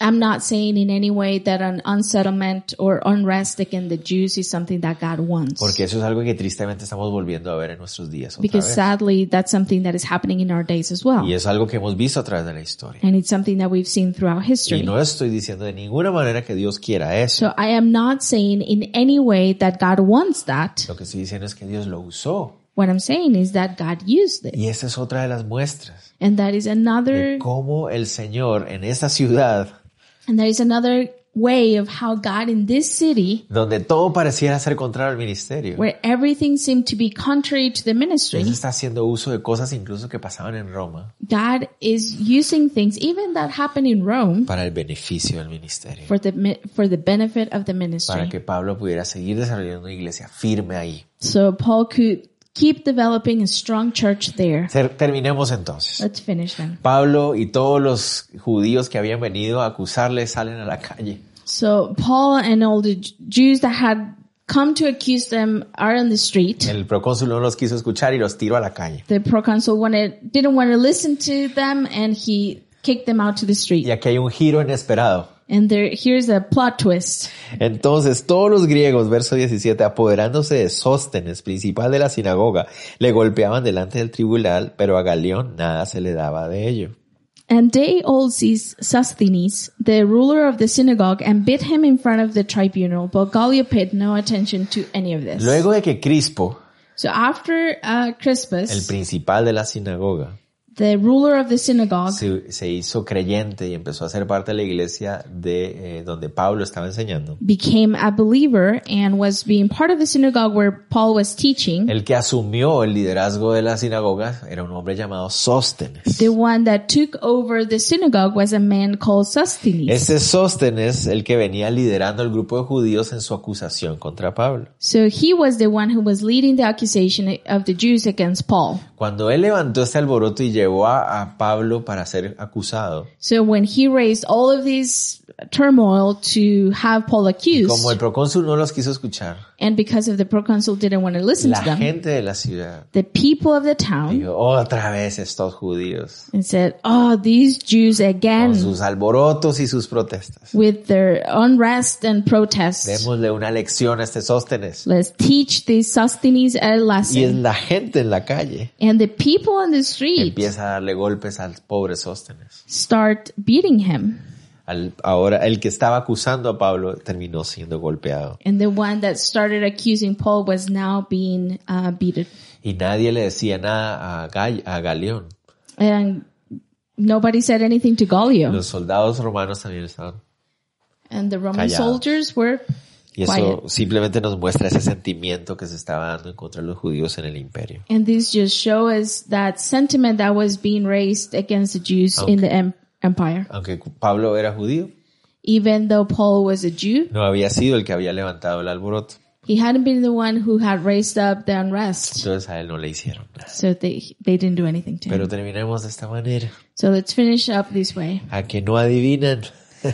I'm not saying in any way that an unsettlement or unrest against the Jews is something that God wants. Porque eso es algo que tristemente estamos volviendo a ver en nuestros días. Otra Because vez. sadly, that's something that is happening in our days as well. Y es algo que hemos visto a través de la historia. And it's something that we've seen throughout Y history. no estoy diciendo de ninguna manera que Dios quiera eso. So I am not saying in any way that God wants that. Lo que estoy diciendo es que Dios lo usó. What I'm saying is that God used it. Y esa es otra de las muestras And that is de another, cómo el Señor en esta ciudad, and that is another way of how God in this city, donde todo pareciera ser contrario al ministerio, where everything seemed to be contrary to the ministry, está haciendo uso de cosas incluso que pasaban en Roma God is using things, even that happened in Rome, para el beneficio del ministerio. for the, for the benefit of the Para ministry. que Pablo pudiera seguir desarrollando una iglesia firme ahí. So Paul could keep developing a strong church there. Ter- Terminemos entonces. Let's finish then. Pablo y todos los judíos que habían venido a acusarle salen a la calle. So Paul and all the Jews that had come to accuse them are on the street. El procónsul no los quiso escuchar y los tiró a la calle. The proconsul wanted, didn't want to listen to them and he kicked them out to the Y street. aquí hay un giro inesperado. And there, here's a plot twist. Entonces todos los griegos, verso 17, apoderándose de Sóstenes, principal de la sinagoga, le golpeaban delante del tribunal, pero a Galión nada se le daba de ello. And they all seized Sosthenes, the ruler of the synagogue, and beat him in front of the tribunal, but Gallio paid no attention to any of this. Luego de que Crispo, So after uh, el Crispus, principal de la sinagoga, the ruler of the synagogue, se, se hizo creyente y empezó a ser parte de la iglesia de eh, donde Pablo estaba enseñando, became a believer and was being part of the synagogue where Paul was teaching, el que asumió el liderazgo de la sinagoga era un hombre llamado Sóstenes. the one that took over the synagogue was a man called Sosthenes. Ese Sóstenes, el que venía liderando el grupo de judíos en su acusación contra Pablo. So he was the one who was leading the accusation of the Jews against Paul. Cuando él levantó este alboroto y llevó a, Pablo para ser acusado, So when he raised all of this turmoil to have Paul accused, como el procónsul no los quiso escuchar, and because of the proconsul didn't want to listen la to them, gente de la ciudad the people of the town dijo, otra vez estos judíos, and said, "Oh, these Jews con again sus alborotos y sus protestas. with their unrest and protests. Démosle una lección a este Sóstenes. Let's teach these Sosthenes a Y es lesson." la gente en la calle And the people on the street empieza a darle golpes al pobre Sóstenes. start beating him. Al- ahora, el que estaba acusando a Pablo terminó siendo golpeado. And the one that started accusing Paul was now being uh, beaten. Y nadie le decía nada a, Gall- a Galeón. And nobody said anything to Gallio. Los soldados romanos también estaban. And the Roman Callados. soldiers were Y eso quiet. simplemente nos muestra ese sentimiento que se estaba dando en contra de los judíos en el imperio. And this just show us that sentiment that was being raised against the Jews in the empire. Aunque Pablo era judío, Even though Paul was a Jew, no había sido el que había levantado el alboroto. he hadn't been the one who had raised up the unrest. Entonces a él no le hicieron nada. So they, they didn't do anything to Pero him. terminemos de esta manera. So let's finish up this way. A que no adivinan. [LAUGHS]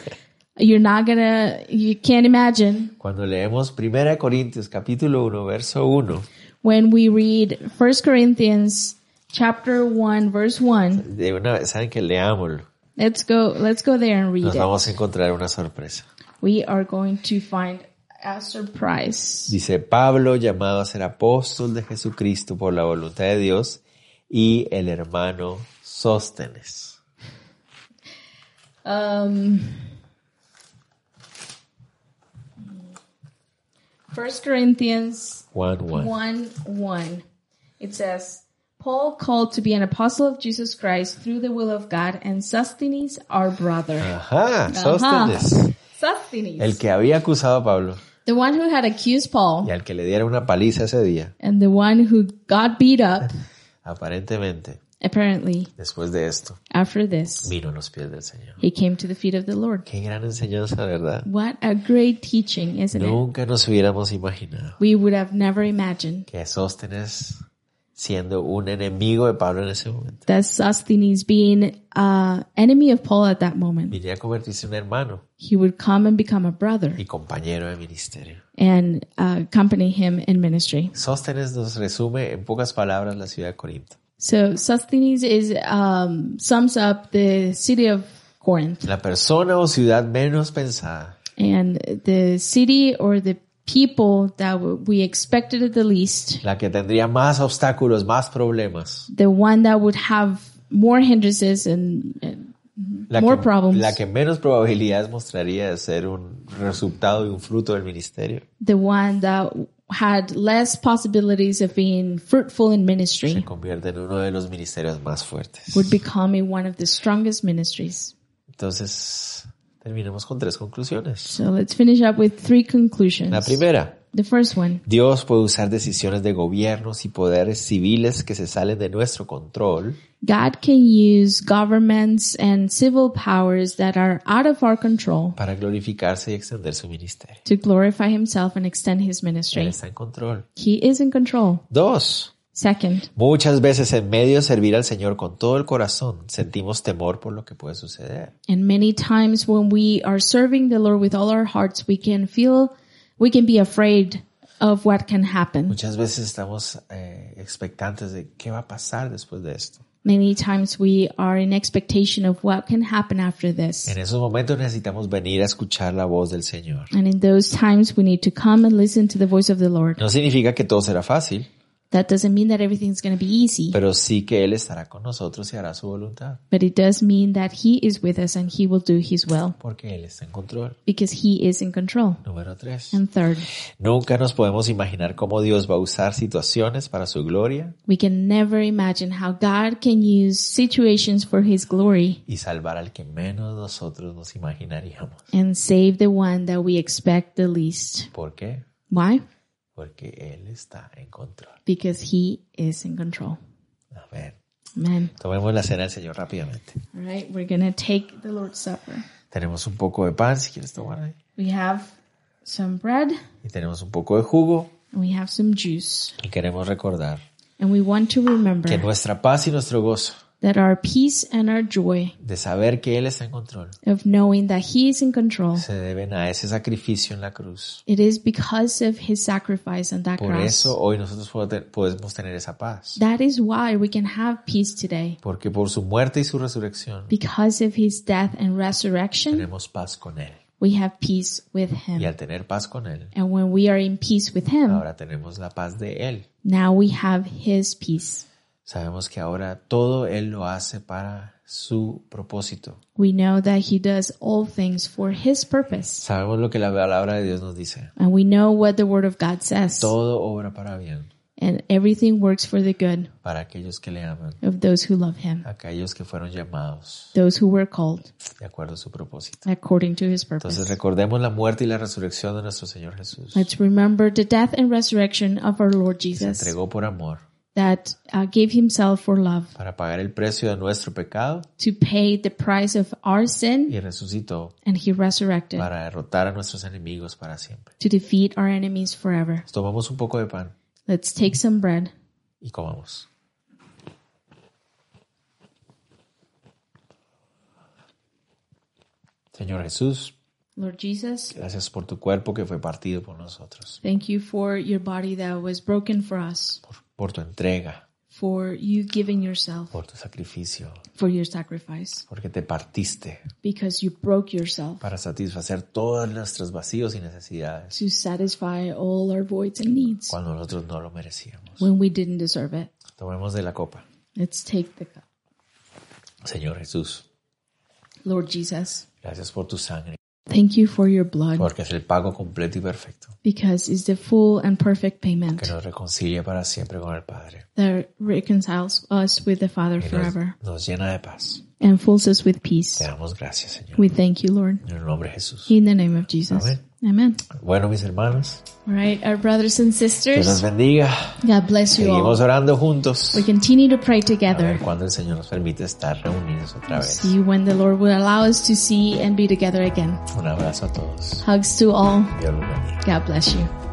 You're not gonna, you can't imagine Cuando leemos 1 Corintios capítulo 1, verso 1, when we read 1 Corinthians chapter 1 verse 1. de una vez, saben que leámoslo, Let's go, let's go there and read nos it. vamos a encontrar una sorpresa. We are going to find a surprise. Dice Pablo, llamado a ser apóstol de Jesucristo por la voluntad de Dios, y el hermano Sóstenes. Um, 1 Corinthians 1, 1. 1 1. It says, Paul called to be an apostle of Jesus Christ through the will of God, and Sosthenes, our brother. Ajá, Sóstenes. Sosthenes. El que había acusado a Pablo the one who had accused Paul, y al que le diera una paliza ese día, and the one who got beat up, [LAUGHS] aparentemente, apparently, después de esto, after this, vino a los pies del Señor. he came to the feet of the Lord. Qué gran enseñanza, ¿verdad? What a great teaching, isn't it? Nunca nos hubiéramos imaginado We would have never imagined que Sóstenes, siendo un enemigo de Pablo en ese momento, that Sosthenes being uh enemy of Paul at that moment, viniera a convertirse en un hermano he would come and become a brother y compañero de ministerio. and uh, accompany him in ministry. Sóstenes nos resume en pocas palabras la ciudad de Corinto. So Sosthenes is um, sums up the city of Corinth. la persona o ciudad menos pensada, And the city or the people that we expected at the least, la que tendría más obstáculos, más problemas, the one that would have more hindrances and, and la, more que, problems, la que menos probabilidades mostraría de ser un resultado y un fruto del ministerio, the one that had less possibilities of being fruitful in se ministry, convierte en uno de los ministerios más fuertes. would become one of the strongest ministries. Entonces, terminemos con tres conclusiones. So let's finish up with three conclusions. La primera, The first one, Dios puede usar decisiones de gobiernos y poderes civiles que se salen de nuestro control God can use governments and civil powers that are out of our control para glorificarse y extender su ministerio. to glorify himself and extend his Él ministry. está en control. He is in control. Dos, Second, muchas veces en medio de servir al Señor con todo el corazón, sentimos temor por lo que puede suceder. and many times when we are serving the Lord with all our hearts, we can feel, we can be afraid of what can happen. Muchas veces estamos eh, expectantes de qué va a pasar después de esto. Many times we are in expectation of what can happen after this. En esos momentos necesitamos venir a escuchar la voz del Señor. And in those times we need to come and listen to the voice of the Lord. No significa que todo será fácil, That doesn't mean that everything's going to be easy, pero sí que Él estará con nosotros y hará su voluntad, but it does mean that He is with us and He will do His will porque Él está en control. because He is in control. Número tres. And third, Nunca nos podemos imaginar cómo Dios va a usar situaciones para su gloria we can never imagine how God can use situations for His glory y salvar al que menos nosotros nos imaginaríamos. and save the one that we expect the least. ¿Por qué? Why? Porque Él está en control. Because He is in control. Amén. Amen. Tomemos la cena del Señor rápidamente. All right, we're going to take the Lord's Supper. Tenemos un poco de pan, si quieres tomar ahí. We have some bread Y tenemos un poco de jugo. and we have some juice. Y queremos recordar And we want to remember que nuestra paz y nuestro gozo that our peace and our joy de saber que Él está en control of knowing that He is in control, se deben a ese sacrificio en la cruz. it is because of His sacrifice on that Por cross. eso hoy nosotros pode- podemos tener esa paz. That is why we can have peace today. Porque por su muerte y su resurrección Because of His death and resurrection, tenemos paz con Él. we have peace with Y Him. al tener paz con Él, And when we are in peace with Him, ahora tenemos la paz de Él. now we have His peace. Sabemos que ahora todo Él lo hace para su propósito. We know that He does all things for His purpose. Sabemos lo que la palabra de Dios nos dice. And we know what the Word of God says. Todo obra para bien And everything works for the good para aquellos que le aman, of those who love Him, aquellos que fueron llamados those who were called de acuerdo a su propósito. according to His Entonces purpose. recordemos la muerte y la resurrección de nuestro Señor Jesús. Let's remember the death and resurrection of our Lord Se Jesus entregó por amor that uh, gave Himself for love para pagar el precio de nuestro pecado to pay the price of our sin, y resucitó and He resurrected para derrotar a nuestros enemigos para siempre. to defeat our enemies forever. Tomamos un poco de pan Let's take some bread y comamos. Señor Jesús, Lord Jesus, gracias por tu cuerpo que fue partido por nosotros, thank you for your body that was broken for us, por, por tu entrega, for you giving yourself, por tu sacrificio, for your sacrifice, porque te partiste because you broke yourself para satisfacer todos nuestros vacíos y necesidades to satisfy all our voids and needs cuando nosotros no lo merecíamos. when we didn't deserve it. Tomemos de la copa. Let's take the cup. Señor Jesús, Lord Jesus, gracias por tu sangre, thank you for your blood porque es el pago completo y perfecto because it's the full and perfect que payment nos reconcilia para siempre con el Padre that reconciles us with the Father nos, forever nos llena de paz. and fills us with peace. Te damos gracias, Señor. We thank you, Lord. En el nombre de Jesús. In the name of Jesus. Amén. Amen. Bueno, mis hermanos, All right, our brothers and Dios los sisters, bendiga. God bless you Seguimos all. orando juntos. We continue to pray A ver together. cuándo el Señor nos permite estar reunidos otra vez. See when the Lord will allow us to see and be together again. Un abrazo a todos. Hugs to all. Dios los bendiga. God bless you.